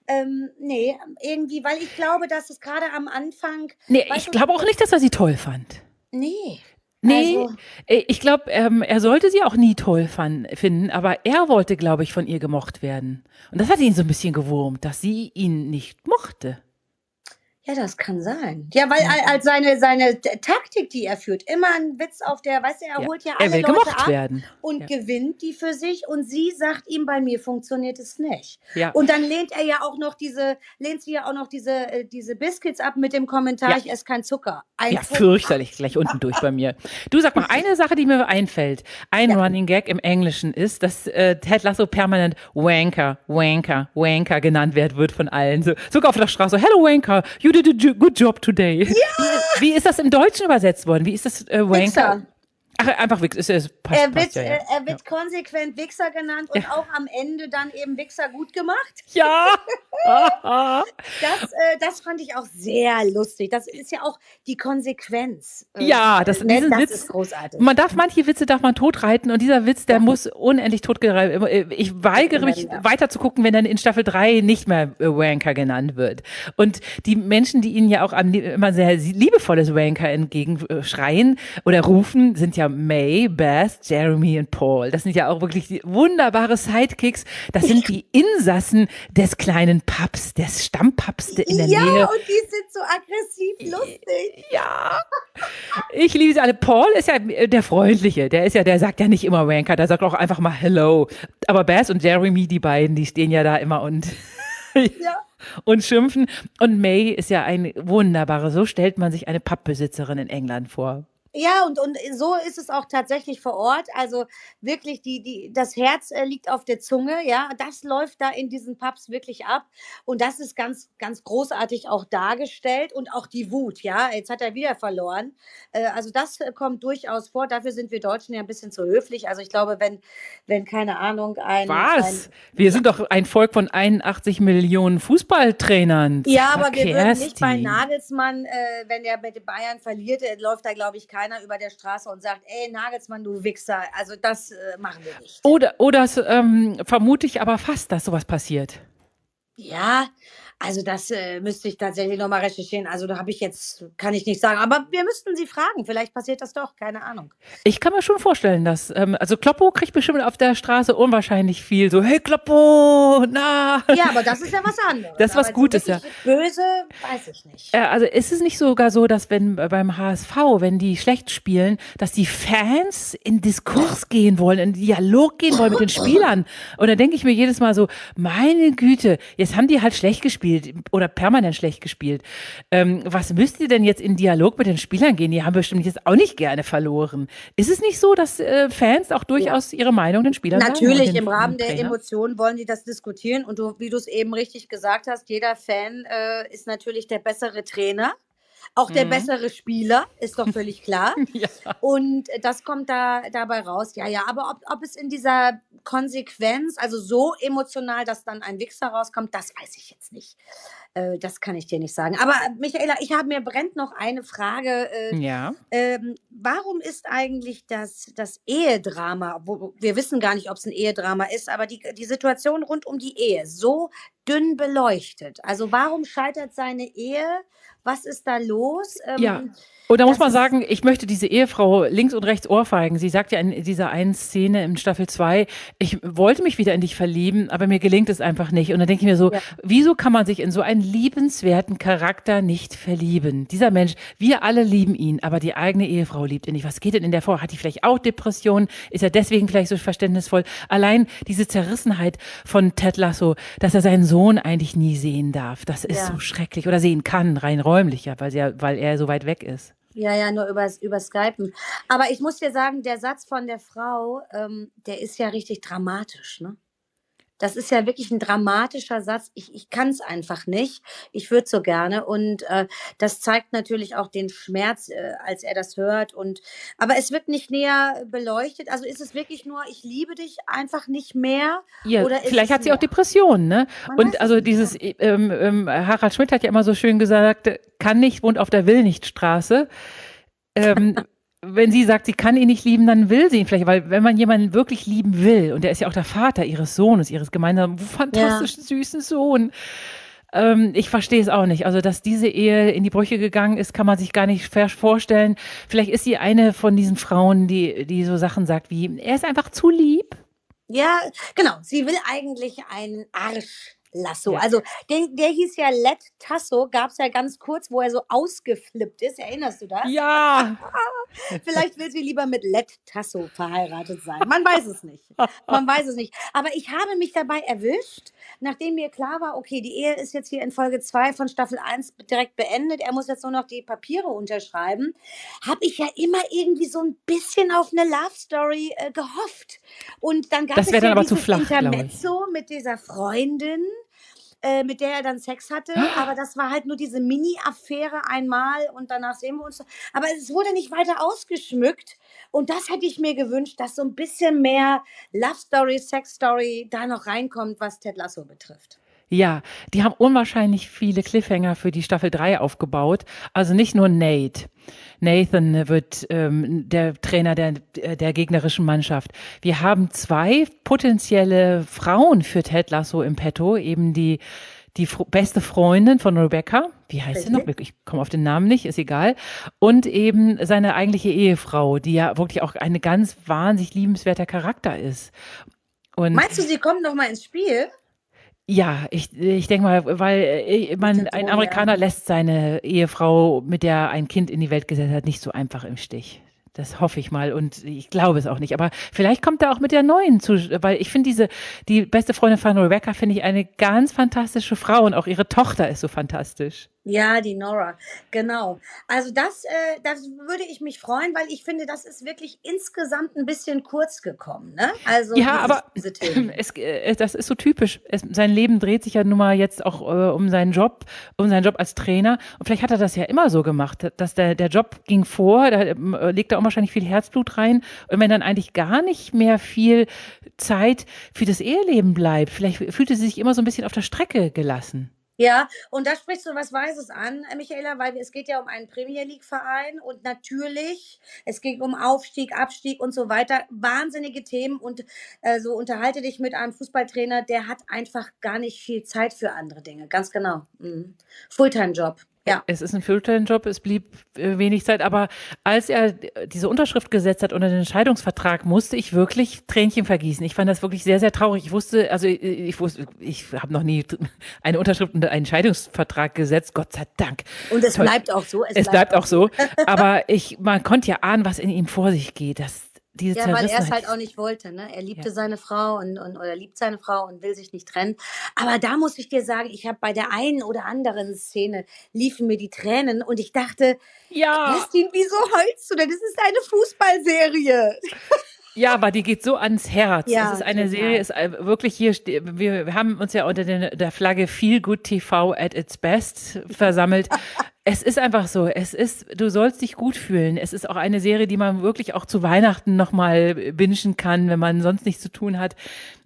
ähm, nee, irgendwie, weil ich glaube, dass es gerade am Anfang. Nee, Weißt ich du- glaube auch nicht, dass er sie toll fand. Nee. Nee, Also- äh, ich glaube, ähm, er sollte sie auch nie toll finden, aber er wollte, glaube ich, von ihr gemocht werden. Und das hat ihn so ein bisschen gewurmt, dass sie ihn nicht mochte. Ja, das kann sein. Ja, weil ja. als seine, seine Taktik, die er führt, immer ein Witz auf der, weißt du, er ja. holt ja alle Leute ab werden. und ja. gewinnt die für sich und sie sagt ihm, bei mir funktioniert es nicht. Ja. Und dann lehnt er ja auch noch diese, lehnt sie ja auch noch diese, äh, diese Biscuits ab mit dem Kommentar, ich esse kein Zucker. Ein ja, Zucker. fürchterlich, gleich unten durch bei mir. Du sag mal, eine Sache, die mir einfällt, ein Running Gag im Englischen ist, dass äh, Ted Lasso permanent Wanker, Wanker, Wanker genannt wird, wird von allen. So, sogar auf der Straße, Hello Wanker, you did a good job today. Ja. Wie, wie ist das im Deutschen übersetzt worden? Wie ist das äh, Wanker? Wichser. Ach, einfach Wichser. Ist, ist, passt, er wird, passt, ja, ja. er wird ja. konsequent Wichser genannt und auch am Ende dann eben Wichser gut gemacht. Ja. das, äh, das fand ich auch sehr lustig. Das ist ja auch die Konsequenz. Äh, ja, das, ne, das Witz, ist großartig. Man darf manche Witze darf man totreiten und dieser Witz, der muss unendlich totgereiten. Äh, ich weigere mich weiter zu gucken, wenn dann in Staffel 3 nicht mehr äh, Wanker genannt wird. Und die Menschen, die ihnen ja auch immer sehr liebevolles Wanker entgegenschreien oder rufen, sind ja May, Beth, Jeremy und Paul. Das sind ja auch wirklich wunderbare Sidekicks. Das sind die Insassen des kleinen Pubs, des Stammpubs in der ja, Nähe. Ja, und die sind so aggressiv lustig. Ja. Ich liebe sie alle. Paul ist ja der Freundliche. Der ist ja, der sagt ja nicht immer Wanker, der sagt auch einfach mal Hello. Aber Beth und Jeremy, die beiden, die stehen ja da immer und ja. und schimpfen. Und May ist ja ein wunderbare, so stellt man sich eine Pappbesitzerin in England vor. Ja, und, und so ist es auch tatsächlich vor Ort. Also wirklich, die, die, das Herz äh, liegt auf der Zunge, ja. Das läuft da in diesen Pubs wirklich ab. Und das ist ganz, ganz großartig auch dargestellt. Und auch die Wut, ja. Jetzt hat er wieder verloren. Äh, also das äh, kommt durchaus vor. Dafür sind wir Deutschen ja ein bisschen zu höflich. Also ich glaube, wenn, wenn keine Ahnung, ein. Was? Ein, wir sind doch ein Volk von 81 Millionen Fußballtrainern. Ja, aber wir würden nicht bei Nagelsmann, äh, wenn er mit Bayern verliert, läuft da, glaube ich, kein keiner über der Straße und sagt, ey, Nagelsmann, du Wichser. Also das äh, machen wir nicht. Oder, oder ähm, vermute ich aber fast, dass sowas passiert. Ja, also das äh, müsste ich tatsächlich nochmal recherchieren. Also da habe ich jetzt, kann ich nicht sagen. Aber wir müssten sie fragen. Vielleicht passiert das doch, keine Ahnung. Ich kann mir schon vorstellen, dass, ähm, also Kloppo kriegt bestimmt auf der Straße unwahrscheinlich viel. So, hey Kloppo, na. Ja, aber das ist ja was anderes. Das ist was Gutes, ja. Böse, weiß ich nicht. Äh, also ist es nicht sogar so, dass wenn beim HSV, wenn die schlecht spielen, dass die Fans in Diskurs gehen wollen, in Dialog gehen wollen mit den Spielern? Und da denke ich mir jedes Mal so, meine Güte, jetzt haben die halt schlecht gespielt gespielt oder permanent schlecht gespielt. Ähm, was müsst ihr denn jetzt in Dialog mit den Spielern gehen? Die haben bestimmt jetzt auch nicht gerne verloren. Ist es nicht so, dass äh, Fans auch durchaus ihre Meinung den Spielern Natürlich, sagen? im Rahmen der Emotionen wollen die das diskutieren. Und du, wie du es eben richtig gesagt hast, jeder Fan äh, ist natürlich der bessere Trainer. Auch der mhm. bessere Spieler, ist doch völlig klar. ja. Und das kommt da dabei raus. Ja, ja, aber ob, ob es in dieser Konsequenz, also so emotional, dass dann ein Wichser rauskommt, das weiß ich jetzt nicht. Äh, das kann ich dir nicht sagen. Aber Michaela, ich habe mir brennt noch eine Frage. Äh, ja. Ähm, warum ist eigentlich das, das Ehedrama, wo, wir wissen gar nicht, ob es ein Ehedrama ist, aber die, die Situation rund um die Ehe so dünn beleuchtet? Also warum scheitert seine Ehe? Was ist da los? Ähm, ja. Und da muss man sagen, ich möchte diese Ehefrau links und rechts ohrfeigen. Sie sagt ja in dieser einen Szene im Staffel 2, ich wollte mich wieder in dich verlieben, aber mir gelingt es einfach nicht. Und dann denke ich mir so, ja. wieso kann man sich in so einen liebenswerten Charakter nicht verlieben? Dieser Mensch, wir alle lieben ihn, aber die eigene Ehefrau liebt ihn nicht. Was geht denn in der vor? Hat die vielleicht auch Depressionen? Ist er deswegen vielleicht so verständnisvoll? Allein diese Zerrissenheit von Ted Lasso, dass er seinen Sohn eigentlich nie sehen darf, das ist ja. so schrecklich. Oder sehen kann, rein räumlich, ja, weil, sie, weil er so weit weg ist. Ja, ja, nur über, über Skypen. Aber ich muss dir sagen, der Satz von der Frau, ähm, der ist ja richtig dramatisch, ne? Das ist ja wirklich ein dramatischer Satz. Ich, ich kann es einfach nicht. Ich würde so gerne. Und äh, das zeigt natürlich auch den Schmerz, äh, als er das hört. Und aber es wird nicht näher beleuchtet. Also ist es wirklich nur, ich liebe dich einfach nicht mehr? Ja, oder vielleicht hat sie mehr? auch Depressionen, ne? Man und also dieses ähm, ähm, Harald Schmidt hat ja immer so schön gesagt, kann nicht, wohnt auf der Will nicht Straße. Ähm, wenn sie sagt, sie kann ihn nicht lieben, dann will sie ihn vielleicht, weil wenn man jemanden wirklich lieben will, und der ist ja auch der Vater ihres Sohnes, ihres gemeinsamen fantastischen, ja. süßen Sohn, ähm, ich verstehe es auch nicht. Also, dass diese Ehe in die Brüche gegangen ist, kann man sich gar nicht vorstellen. Vielleicht ist sie eine von diesen Frauen, die, die so Sachen sagt wie, er ist einfach zu lieb. Ja, genau. Sie will eigentlich einen Arsch Lasso. Ja. Also den, der hieß ja Let Tasso, gab es ja ganz kurz, wo er so ausgeflippt ist. Erinnerst du das? Ja, Vielleicht will sie lieber mit Let Tasso verheiratet sein. Man weiß es nicht. Man weiß es nicht. Aber ich habe mich dabei erwischt, nachdem mir klar war, okay, die Ehe ist jetzt hier in Folge 2 von Staffel 1 direkt beendet. Er muss jetzt nur noch die Papiere unterschreiben. Habe ich ja immer irgendwie so ein bisschen auf eine Love Story äh, gehofft. Und dann gab Das es ja dann aber zu flach. Intermezzo mit dieser Freundin äh, mit der er dann Sex hatte. Aber das war halt nur diese Mini-Affäre einmal und danach sehen wir uns. Aber es wurde nicht weiter ausgeschmückt. Und das hätte ich mir gewünscht, dass so ein bisschen mehr Love Story, Sex Story da noch reinkommt, was Ted Lasso betrifft. Ja, die haben unwahrscheinlich viele Cliffhanger für die Staffel 3 aufgebaut. Also nicht nur Nate. Nathan wird ähm, der Trainer der, der gegnerischen Mannschaft. Wir haben zwei potenzielle Frauen für Ted Lasso im Petto, eben die die beste Freundin von Rebecca, wie heißt sie noch? Ich komme auf den Namen nicht, ist egal. Und eben seine eigentliche Ehefrau, die ja wirklich auch ein ganz wahnsinnig liebenswerter Charakter ist. Und Meinst du, sie kommt noch mal ins Spiel? Ja, ich, ich denke mal, weil äh, man, ein Amerikaner lässt seine Ehefrau, mit der er ein Kind in die Welt gesetzt hat, nicht so einfach im Stich. Das hoffe ich mal und ich glaube es auch nicht. Aber vielleicht kommt er auch mit der neuen zu, weil ich finde diese, die beste Freundin von Rebecca finde ich eine ganz fantastische Frau und auch ihre Tochter ist so fantastisch. Ja, die Nora, genau. Also das, äh, das würde ich mich freuen, weil ich finde, das ist wirklich insgesamt ein bisschen kurz gekommen. Ne? Also Ja, aber es, äh, das ist so typisch. Es, sein Leben dreht sich ja nun mal jetzt auch äh, um seinen Job, um seinen Job als Trainer. Und vielleicht hat er das ja immer so gemacht, dass der, der Job ging vor, da ähm, äh, legt er auch wahrscheinlich viel Herzblut rein. Und wenn dann eigentlich gar nicht mehr viel Zeit für das Eheleben bleibt, vielleicht fühlt er sich immer so ein bisschen auf der Strecke gelassen. Ja, und da sprichst du was Weises an, äh, Michaela, weil es geht ja um einen Premier League Verein und natürlich, es geht um Aufstieg, Abstieg und so weiter. Wahnsinnige Themen und äh, so unterhalte dich mit einem Fußballtrainer, der hat einfach gar nicht viel Zeit für andere Dinge. Ganz genau. Mhm. Fulltime-Job. Ja. Es ist ein Fulltime-Job, es blieb äh, wenig Zeit, aber als er äh, diese Unterschrift gesetzt hat unter den Entscheidungsvertrag, musste ich wirklich Tränchen vergießen. Ich fand das wirklich sehr, sehr traurig. Ich wusste, also ich, ich wusste, ich habe noch nie eine Unterschrift unter einen Entscheidungsvertrag gesetzt, Gott sei Dank. Und es Toll. bleibt auch so. Es bleibt auch so. Aber ich, man konnte ja ahnen, was in ihm vor sich geht. Das, diese Ja, weil er es halt auch nicht wollte. Ne? Er liebte Ja. seine Frau und, und oder liebt seine Frau und will sich nicht trennen. Aber da muss ich dir sagen, ich habe bei der einen oder anderen Szene liefen mir die Tränen und ich dachte, ja, Kerstin, wieso heulst du denn? Das ist eine Fußballserie. Ja, aber die geht so ans Herz. Ja, es ist eine total. Serie, ist äh, wirklich hier, wir, wir haben uns ja unter der Flagge Feel Good TV at its best versammelt. es ist einfach so, es ist, du sollst dich gut fühlen. Es ist auch eine Serie, die man wirklich auch zu Weihnachten nochmal bingen kann, wenn man sonst nichts zu tun hat.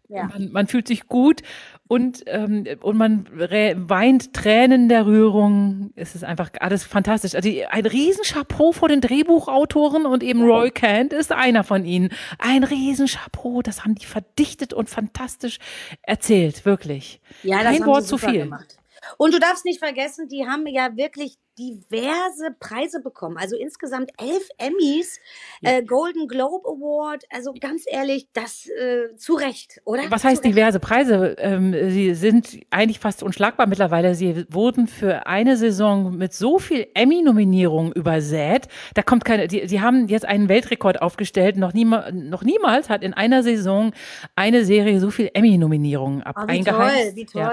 Ja. Man, man fühlt sich gut und, ähm, und man weint Tränen der Rührung. Es ist einfach alles fantastisch. Also ein Riesenchapeau vor den Drehbuchautoren und eben Roy Kent ist einer von ihnen. Ein Riesenchapeau, das haben die verdichtet und fantastisch erzählt, wirklich. Ja, das Kein haben Wort sie zu viel. gemacht. Und du darfst nicht vergessen, die haben ja wirklich diverse Preise bekommen. Also insgesamt elf Emmys, äh, Golden Globe Award. Also ganz ehrlich, das äh, zu Recht, oder? Was heißt zu Recht. diverse Preise? Ähm, sie sind eigentlich fast unschlagbar mittlerweile. Sie wurden für eine Saison mit so viel Emmy-Nominierungen übersät. Da kommt keine, die, sie haben jetzt einen Weltrekord aufgestellt. Noch, niema, noch niemals hat in einer Saison eine Serie so viel Emmy-Nominierungen ab Oh, wie toll, wie Ja.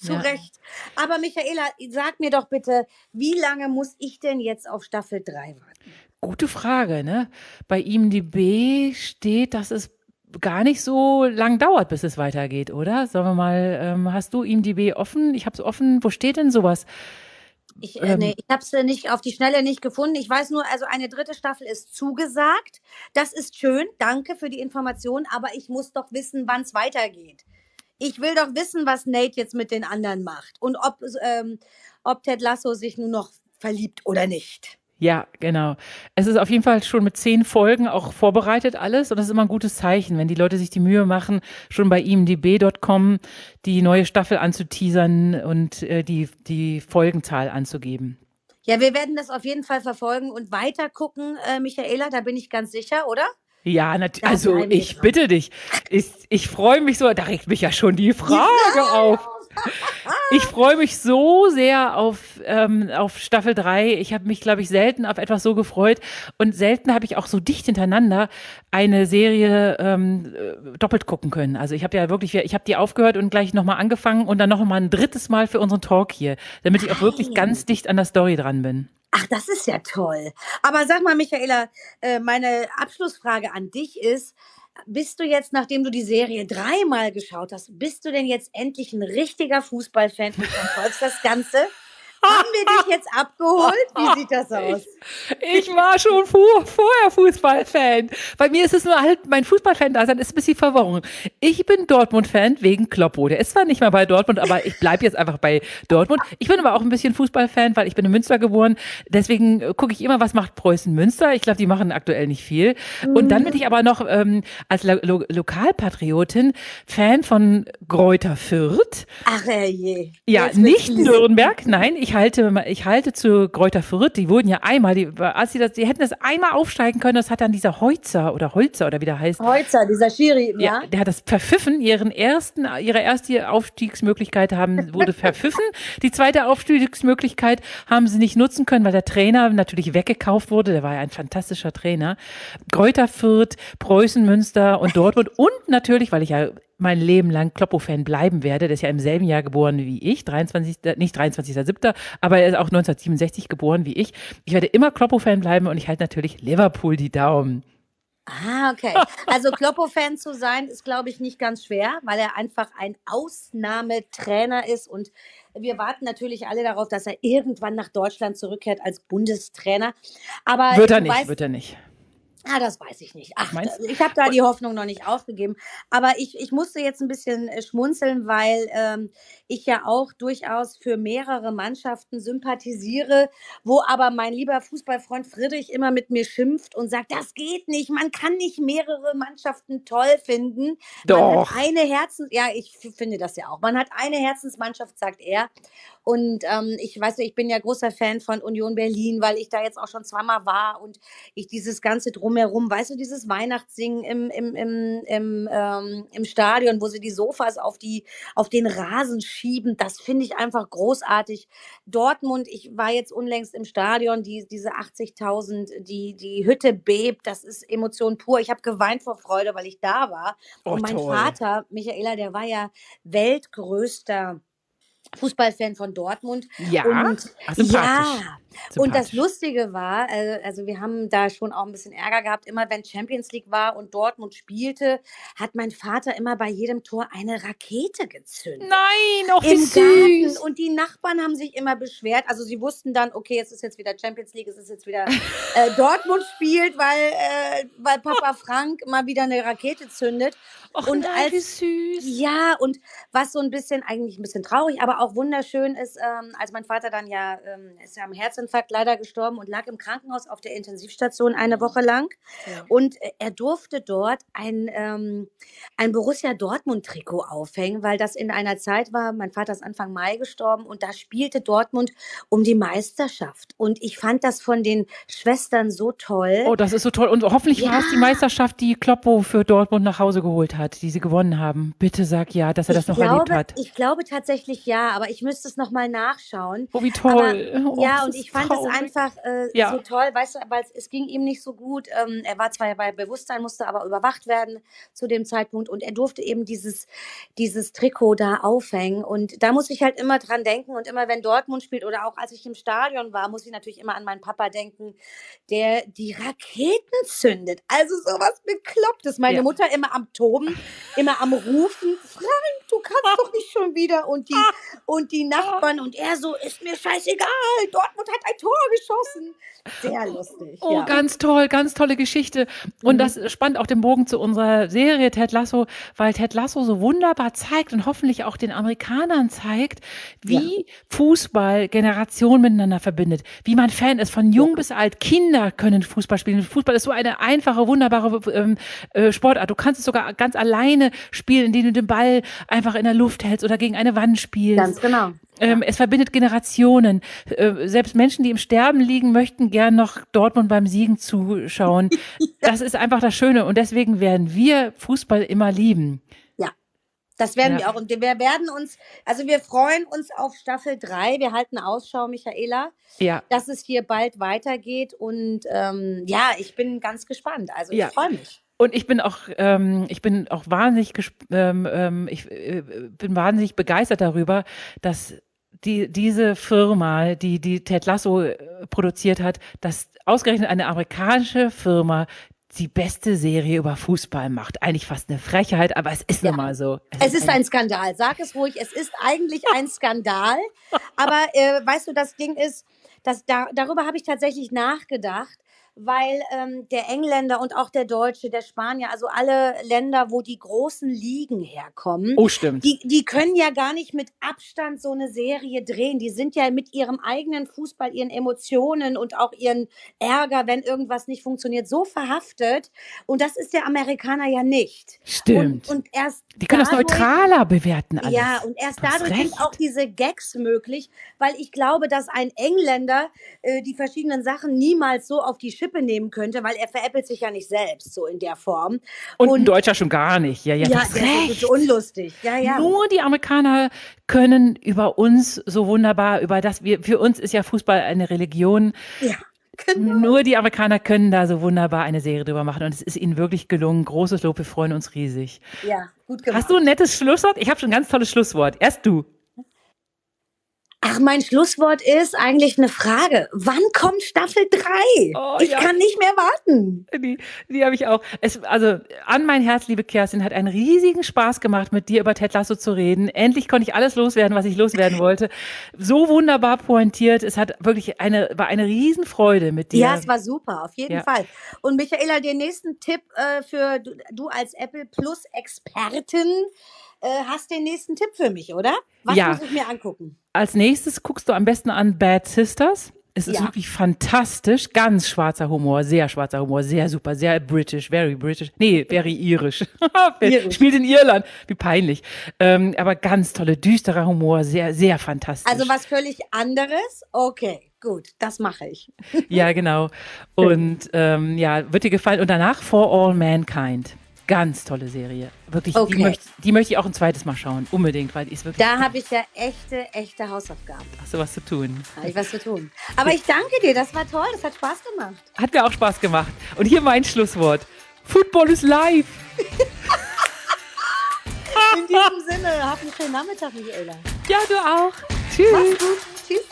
Zu Ja. Recht. Aber Michaela, sag mir doch bitte, wie lange muss ich denn jetzt auf Staffel 3 warten? Gute Frage, ne? Bei IMDb steht, dass es gar nicht so lang dauert, bis es weitergeht, oder? Sagen wir mal, ähm, hast du IMDb offen? Ich habe es offen. Wo steht denn sowas? Ich, äh, Ähm. nee, ich habe es nicht auf die Schnelle nicht gefunden. Ich weiß nur, also eine dritte Staffel ist zugesagt. Das ist schön. Danke für die Information. Aber ich muss doch wissen, wann es weitergeht. Ich will doch wissen, was Nate jetzt mit den anderen macht und ob, ähm, ob Ted Lasso sich nun noch verliebt oder nicht. Ja, genau. Es ist auf jeden Fall schon mit zehn Folgen auch vorbereitet alles und das ist immer ein gutes Zeichen, wenn die Leute sich die Mühe machen, schon bei imdb.com die neue Staffel anzuteasern und äh, die, die Folgenzahl anzugeben. Ja, wir werden das auf jeden Fall verfolgen und weiter gucken, äh, Michaela, da bin ich ganz sicher, oder? Ja, natürlich. Also ich dran. bitte dich. Ich, ich freue mich so, da regt mich ja schon die Frage auf. Ich freue mich so sehr auf, ähm, auf Staffel 3. Ich habe mich, glaube ich, selten auf etwas so gefreut. Und selten habe ich auch so dicht hintereinander eine Serie ähm, äh, doppelt gucken können. Also ich habe ja wirklich, ich habe die aufgehört und gleich nochmal angefangen und dann nochmal ein drittes Mal für unseren Talk hier, damit ich auch wirklich ganz dicht an der Story dran bin. Ach, das ist ja toll. Aber sag mal, Michaela, äh, meine Abschlussfrage an dich ist, bist du jetzt, nachdem du die Serie dreimal geschaut hast, bist du denn jetzt endlich ein richtiger Fußballfan und verfolgst das Ganze? Haben wir dich jetzt abgeholt? Wie sieht das aus? Ich, ich war schon vor, vorher Fußballfan. Bei mir ist es nur halt, mein Fußballfan da sein ist ein bisschen Verwirrung. Ich bin Dortmund-Fan wegen Kloppo. Der ist zwar nicht mal bei Dortmund, aber ich bleibe jetzt einfach bei Dortmund. Ich bin aber auch ein bisschen Fußballfan, weil ich bin in Münster geboren. Deswegen äh, gucke ich immer, was macht Preußen Münster. Ich glaube, die machen aktuell nicht viel. Und dann bin ich aber noch ähm, als Lo Lo Lokalpatriotin Fan von Gräuter Fürth. Ach je. Ja, nicht Nürnberg, nein. Ich ich halte, ich halte zu Kräuter Fürth, die wurden ja einmal, die, als sie das, die hätten das einmal aufsteigen können, das hat dann dieser Heutzer oder Holzer oder wie der heißt. Heutzer, dieser Schiri, ja. ja. Der hat das verpfiffen, ihren ersten, ihre erste Aufstiegsmöglichkeit haben, wurde verpfiffen. Die zweite Aufstiegsmöglichkeit haben sie nicht nutzen können, weil der Trainer natürlich weggekauft wurde. Der war ja ein fantastischer Trainer. Kräuter Fürth, Preußen, Münster und Dortmund und natürlich, weil ich ja mein Leben lang Kloppo-Fan bleiben werde. Der ist ja im selben Jahr geboren wie ich, 23, nicht 23.07., aber er ist auch 1967 geboren wie ich. Ich werde immer Kloppo-Fan bleiben und ich halte natürlich Liverpool die Daumen. Ah, okay. Also Kloppo-Fan zu sein, ist, glaube ich, nicht ganz schwer, weil er einfach ein Ausnahmetrainer ist und wir warten natürlich alle darauf, dass er irgendwann nach Deutschland zurückkehrt als Bundestrainer. Aber wird er nicht, weißt, wird er nicht. Ah, das weiß ich nicht. Ach, Meinst? ich habe da die Hoffnung noch nicht aufgegeben. Aber ich, ich musste jetzt ein bisschen äh, schmunzeln, weil ähm, ich ja auch durchaus für mehrere Mannschaften sympathisiere, wo aber mein lieber Fußballfreund Friedrich immer mit mir schimpft und sagt, das geht nicht, man kann nicht mehrere Mannschaften toll finden. Doch. Man hat eine Herzens, ja, ich finde das ja auch. Man hat eine Herzensmannschaft, sagt er. Und ähm, ich weiß ja, ich bin ja großer Fan von Union Berlin, weil ich da jetzt auch schon zweimal war und ich dieses ganze drumherum, weißt du, dieses Weihnachtssingen im, im, im, im, ähm, im Stadion, wo sie die Sofas auf, die, auf den Rasen schieben, das finde ich einfach großartig. Dortmund, ich war jetzt unlängst im Stadion, die, diese 80.000, die, die Hütte bebt, das ist Emotion pur. Ich habe geweint vor Freude, weil ich da war. Oh, und mein toll. Vater, Michaela, der war ja weltgrößter Fußballfan von Dortmund. Ja, und ja. Und das Lustige war, äh, also wir haben da schon auch ein bisschen Ärger gehabt. Immer wenn Champions League war und Dortmund spielte, hat mein Vater immer bei jedem Tor eine Rakete gezündet. Nein, auch wie Im süß. Garten. Und die Nachbarn haben sich immer beschwert. Also sie wussten dann, okay, es ist jetzt wieder Champions League, es ist jetzt wieder äh, Dortmund spielt, weil, äh, weil Papa Frank mal wieder eine Rakete zündet. Och, und nein, als, wie süß. Ja, und was so ein bisschen, eigentlich ein bisschen traurig, aber auch wunderschön ist, ähm, als mein Vater dann ja, ähm, ist ja am Herzinfarkt leider gestorben und lag im Krankenhaus auf der Intensivstation eine mhm. Woche lang. Ja. Und er durfte dort ein, ähm, ein Borussia Dortmund-Trikot aufhängen, weil das in einer Zeit war, mein Vater ist Anfang Mai gestorben und da spielte Dortmund um die Meisterschaft. Und ich fand das von den Schwestern so toll. Oh, das ist so toll. Und hoffentlich ja. war es die Meisterschaft, die Kloppo für Dortmund nach Hause geholt hat, die sie gewonnen haben. Bitte sag ja, dass er ich das noch glaube, erlebt hat. Ich glaube tatsächlich ja, aber ich müsste es nochmal nachschauen. Oh, wie toll. Aber, oh, ja, und ich fand es einfach äh, ja. so toll, weißt du, weil es, es ging ihm nicht so gut. Ähm, er war zwar bei Bewusstsein, musste aber überwacht werden zu dem Zeitpunkt und er durfte eben dieses, dieses Trikot da aufhängen. Und da muss ich halt immer dran denken und immer, wenn Dortmund spielt oder auch als ich im Stadion war, muss ich natürlich immer an meinen Papa denken, der die Raketen zündet. Also sowas Beklopptes. Meine ja. Mutter immer am Toben, immer am Rufen, Frank, du kannst doch nicht schon wieder. Und die, und die Nachbarn und er so, ist mir scheißegal, Dortmund hat ein Tor geschossen. Sehr lustig. Oh, ja. ganz toll, ganz tolle Geschichte. Und mhm. das spannt auch den Bogen zu unserer Serie Ted Lasso, weil Ted Lasso so wunderbar zeigt und hoffentlich auch den Amerikanern zeigt, wie ja. Fußball Generationen miteinander verbindet, wie man Fan ist, von jung ja. bis alt. Kinder können Fußball spielen. Fußball ist so eine einfache, wunderbare ähm, äh, Sportart. Du kannst es sogar ganz alleine spielen, indem du den Ball einfach in der Luft hältst oder gegen eine Wand spielst. Ganz genau. Ähm, es verbindet Generationen. Äh, selbst Menschen, die im Sterben liegen, möchten gern noch Dortmund beim Siegen zuschauen. Das ist einfach das Schöne und deswegen werden wir Fußball immer lieben. Ja. Das werden Ja. wir auch. Und wir werden uns, also wir freuen uns auf Staffel 3. Wir halten Ausschau, Michaela, Ja. dass es hier bald weitergeht. Und ähm, ja, ich bin ganz gespannt. Also Ja. ich freue mich. Und ich bin auch, ähm, ich bin auch wahnsinnig, ähm, ähm, ich äh, bin wahnsinnig begeistert darüber, dass die, diese Firma, die die Ted Lasso äh, produziert hat, dass ausgerechnet eine amerikanische Firma die beste Serie über Fußball macht. Eigentlich fast eine Frechheit, aber es ist Ja. nun mal so. Es ist ein Skandal. Sag es ruhig. Es ist eigentlich ein Skandal. Aber äh, weißt du, das Ding ist, dass da, darüber habe ich tatsächlich nachgedacht, weil ähm, der Engländer und auch der Deutsche, der Spanier, also alle Länder, wo die großen Ligen herkommen, Oh, stimmt. die, die können ja gar nicht mit Abstand so eine Serie drehen. Die sind ja mit ihrem eigenen Fußball, ihren Emotionen und auch ihren Ärger, wenn irgendwas nicht funktioniert, so verhaftet. Und das ist der Amerikaner ja nicht. Stimmt. Und, und erst die können das dadurch- neutraler bewerten alles. ja, und erst dadurch sind recht. auch diese Gags möglich, weil ich glaube, dass ein Engländer äh, die verschiedenen Sachen niemals so auf die Schippe nehmen könnte, weil er veräppelt sich ja nicht selbst so in der Form. Und, ein Deutscher schon gar nicht. Ja, ja, ja, ist recht. so unlustig. Ja, ja. Nur die Amerikaner können über uns so wunderbar, über das wir, für uns ist ja Fußball eine Religion. ja. Genau. Nur die Amerikaner können da so wunderbar eine Serie drüber machen und es ist ihnen wirklich gelungen. Großes Lob, wir freuen uns riesig. Ja, gut gemacht. Hast du ein nettes Schlusswort? Ich habe schon ein ganz tolles Schlusswort. Erst du. Ach, mein Schlusswort ist eigentlich eine Frage. Wann kommt Staffel 3? Oh, ich ja. kann nicht mehr warten. Die, die habe ich auch. Es, also an mein Herz, liebe Kerstin, hat einen riesigen Spaß gemacht, mit dir über Ted Lasso zu reden. Endlich konnte ich alles loswerden, was ich loswerden wollte. So wunderbar pointiert. Es hat wirklich eine, war eine Riesenfreude mit dir. Ja, es war super, auf jeden Ja. Fall. Und Michaela, den nächsten Tipp äh, für du, du als Apple Plus Expertin äh, hast den nächsten Tipp für mich, oder? Was Ja. muss ich mir angucken? Als nächstes guckst du am besten an Bad Sisters. Es ist Ja. wirklich fantastisch, ganz schwarzer Humor, sehr schwarzer Humor, sehr super, sehr British, very British, nee, very irisch. Irisch. Spielt in Irland, wie peinlich. Ähm, aber ganz tolle, düsterer Humor, sehr, sehr fantastisch. Also was völlig anderes? Okay, gut, das mache ich. Ja, genau. Und ähm, ja, wird dir gefallen. Und danach For All Mankind. Ganz tolle Serie. Wirklich, Okay. die, möchte, die möchte ich auch ein zweites Mal schauen. Unbedingt, weil die ist wirklich, Da habe ich ja echte, echte Hausaufgaben. hast du was zu tun. Habe ich was zu tun. Aber ich danke dir, das war toll, das hat Spaß gemacht. Hat mir auch Spaß gemacht. Und hier mein Schlusswort. Football is live. In diesem Sinne, habt einen schönen Nachmittag, Michaela. Ja, du auch. Tschüss. Mach's gut. Tschüss.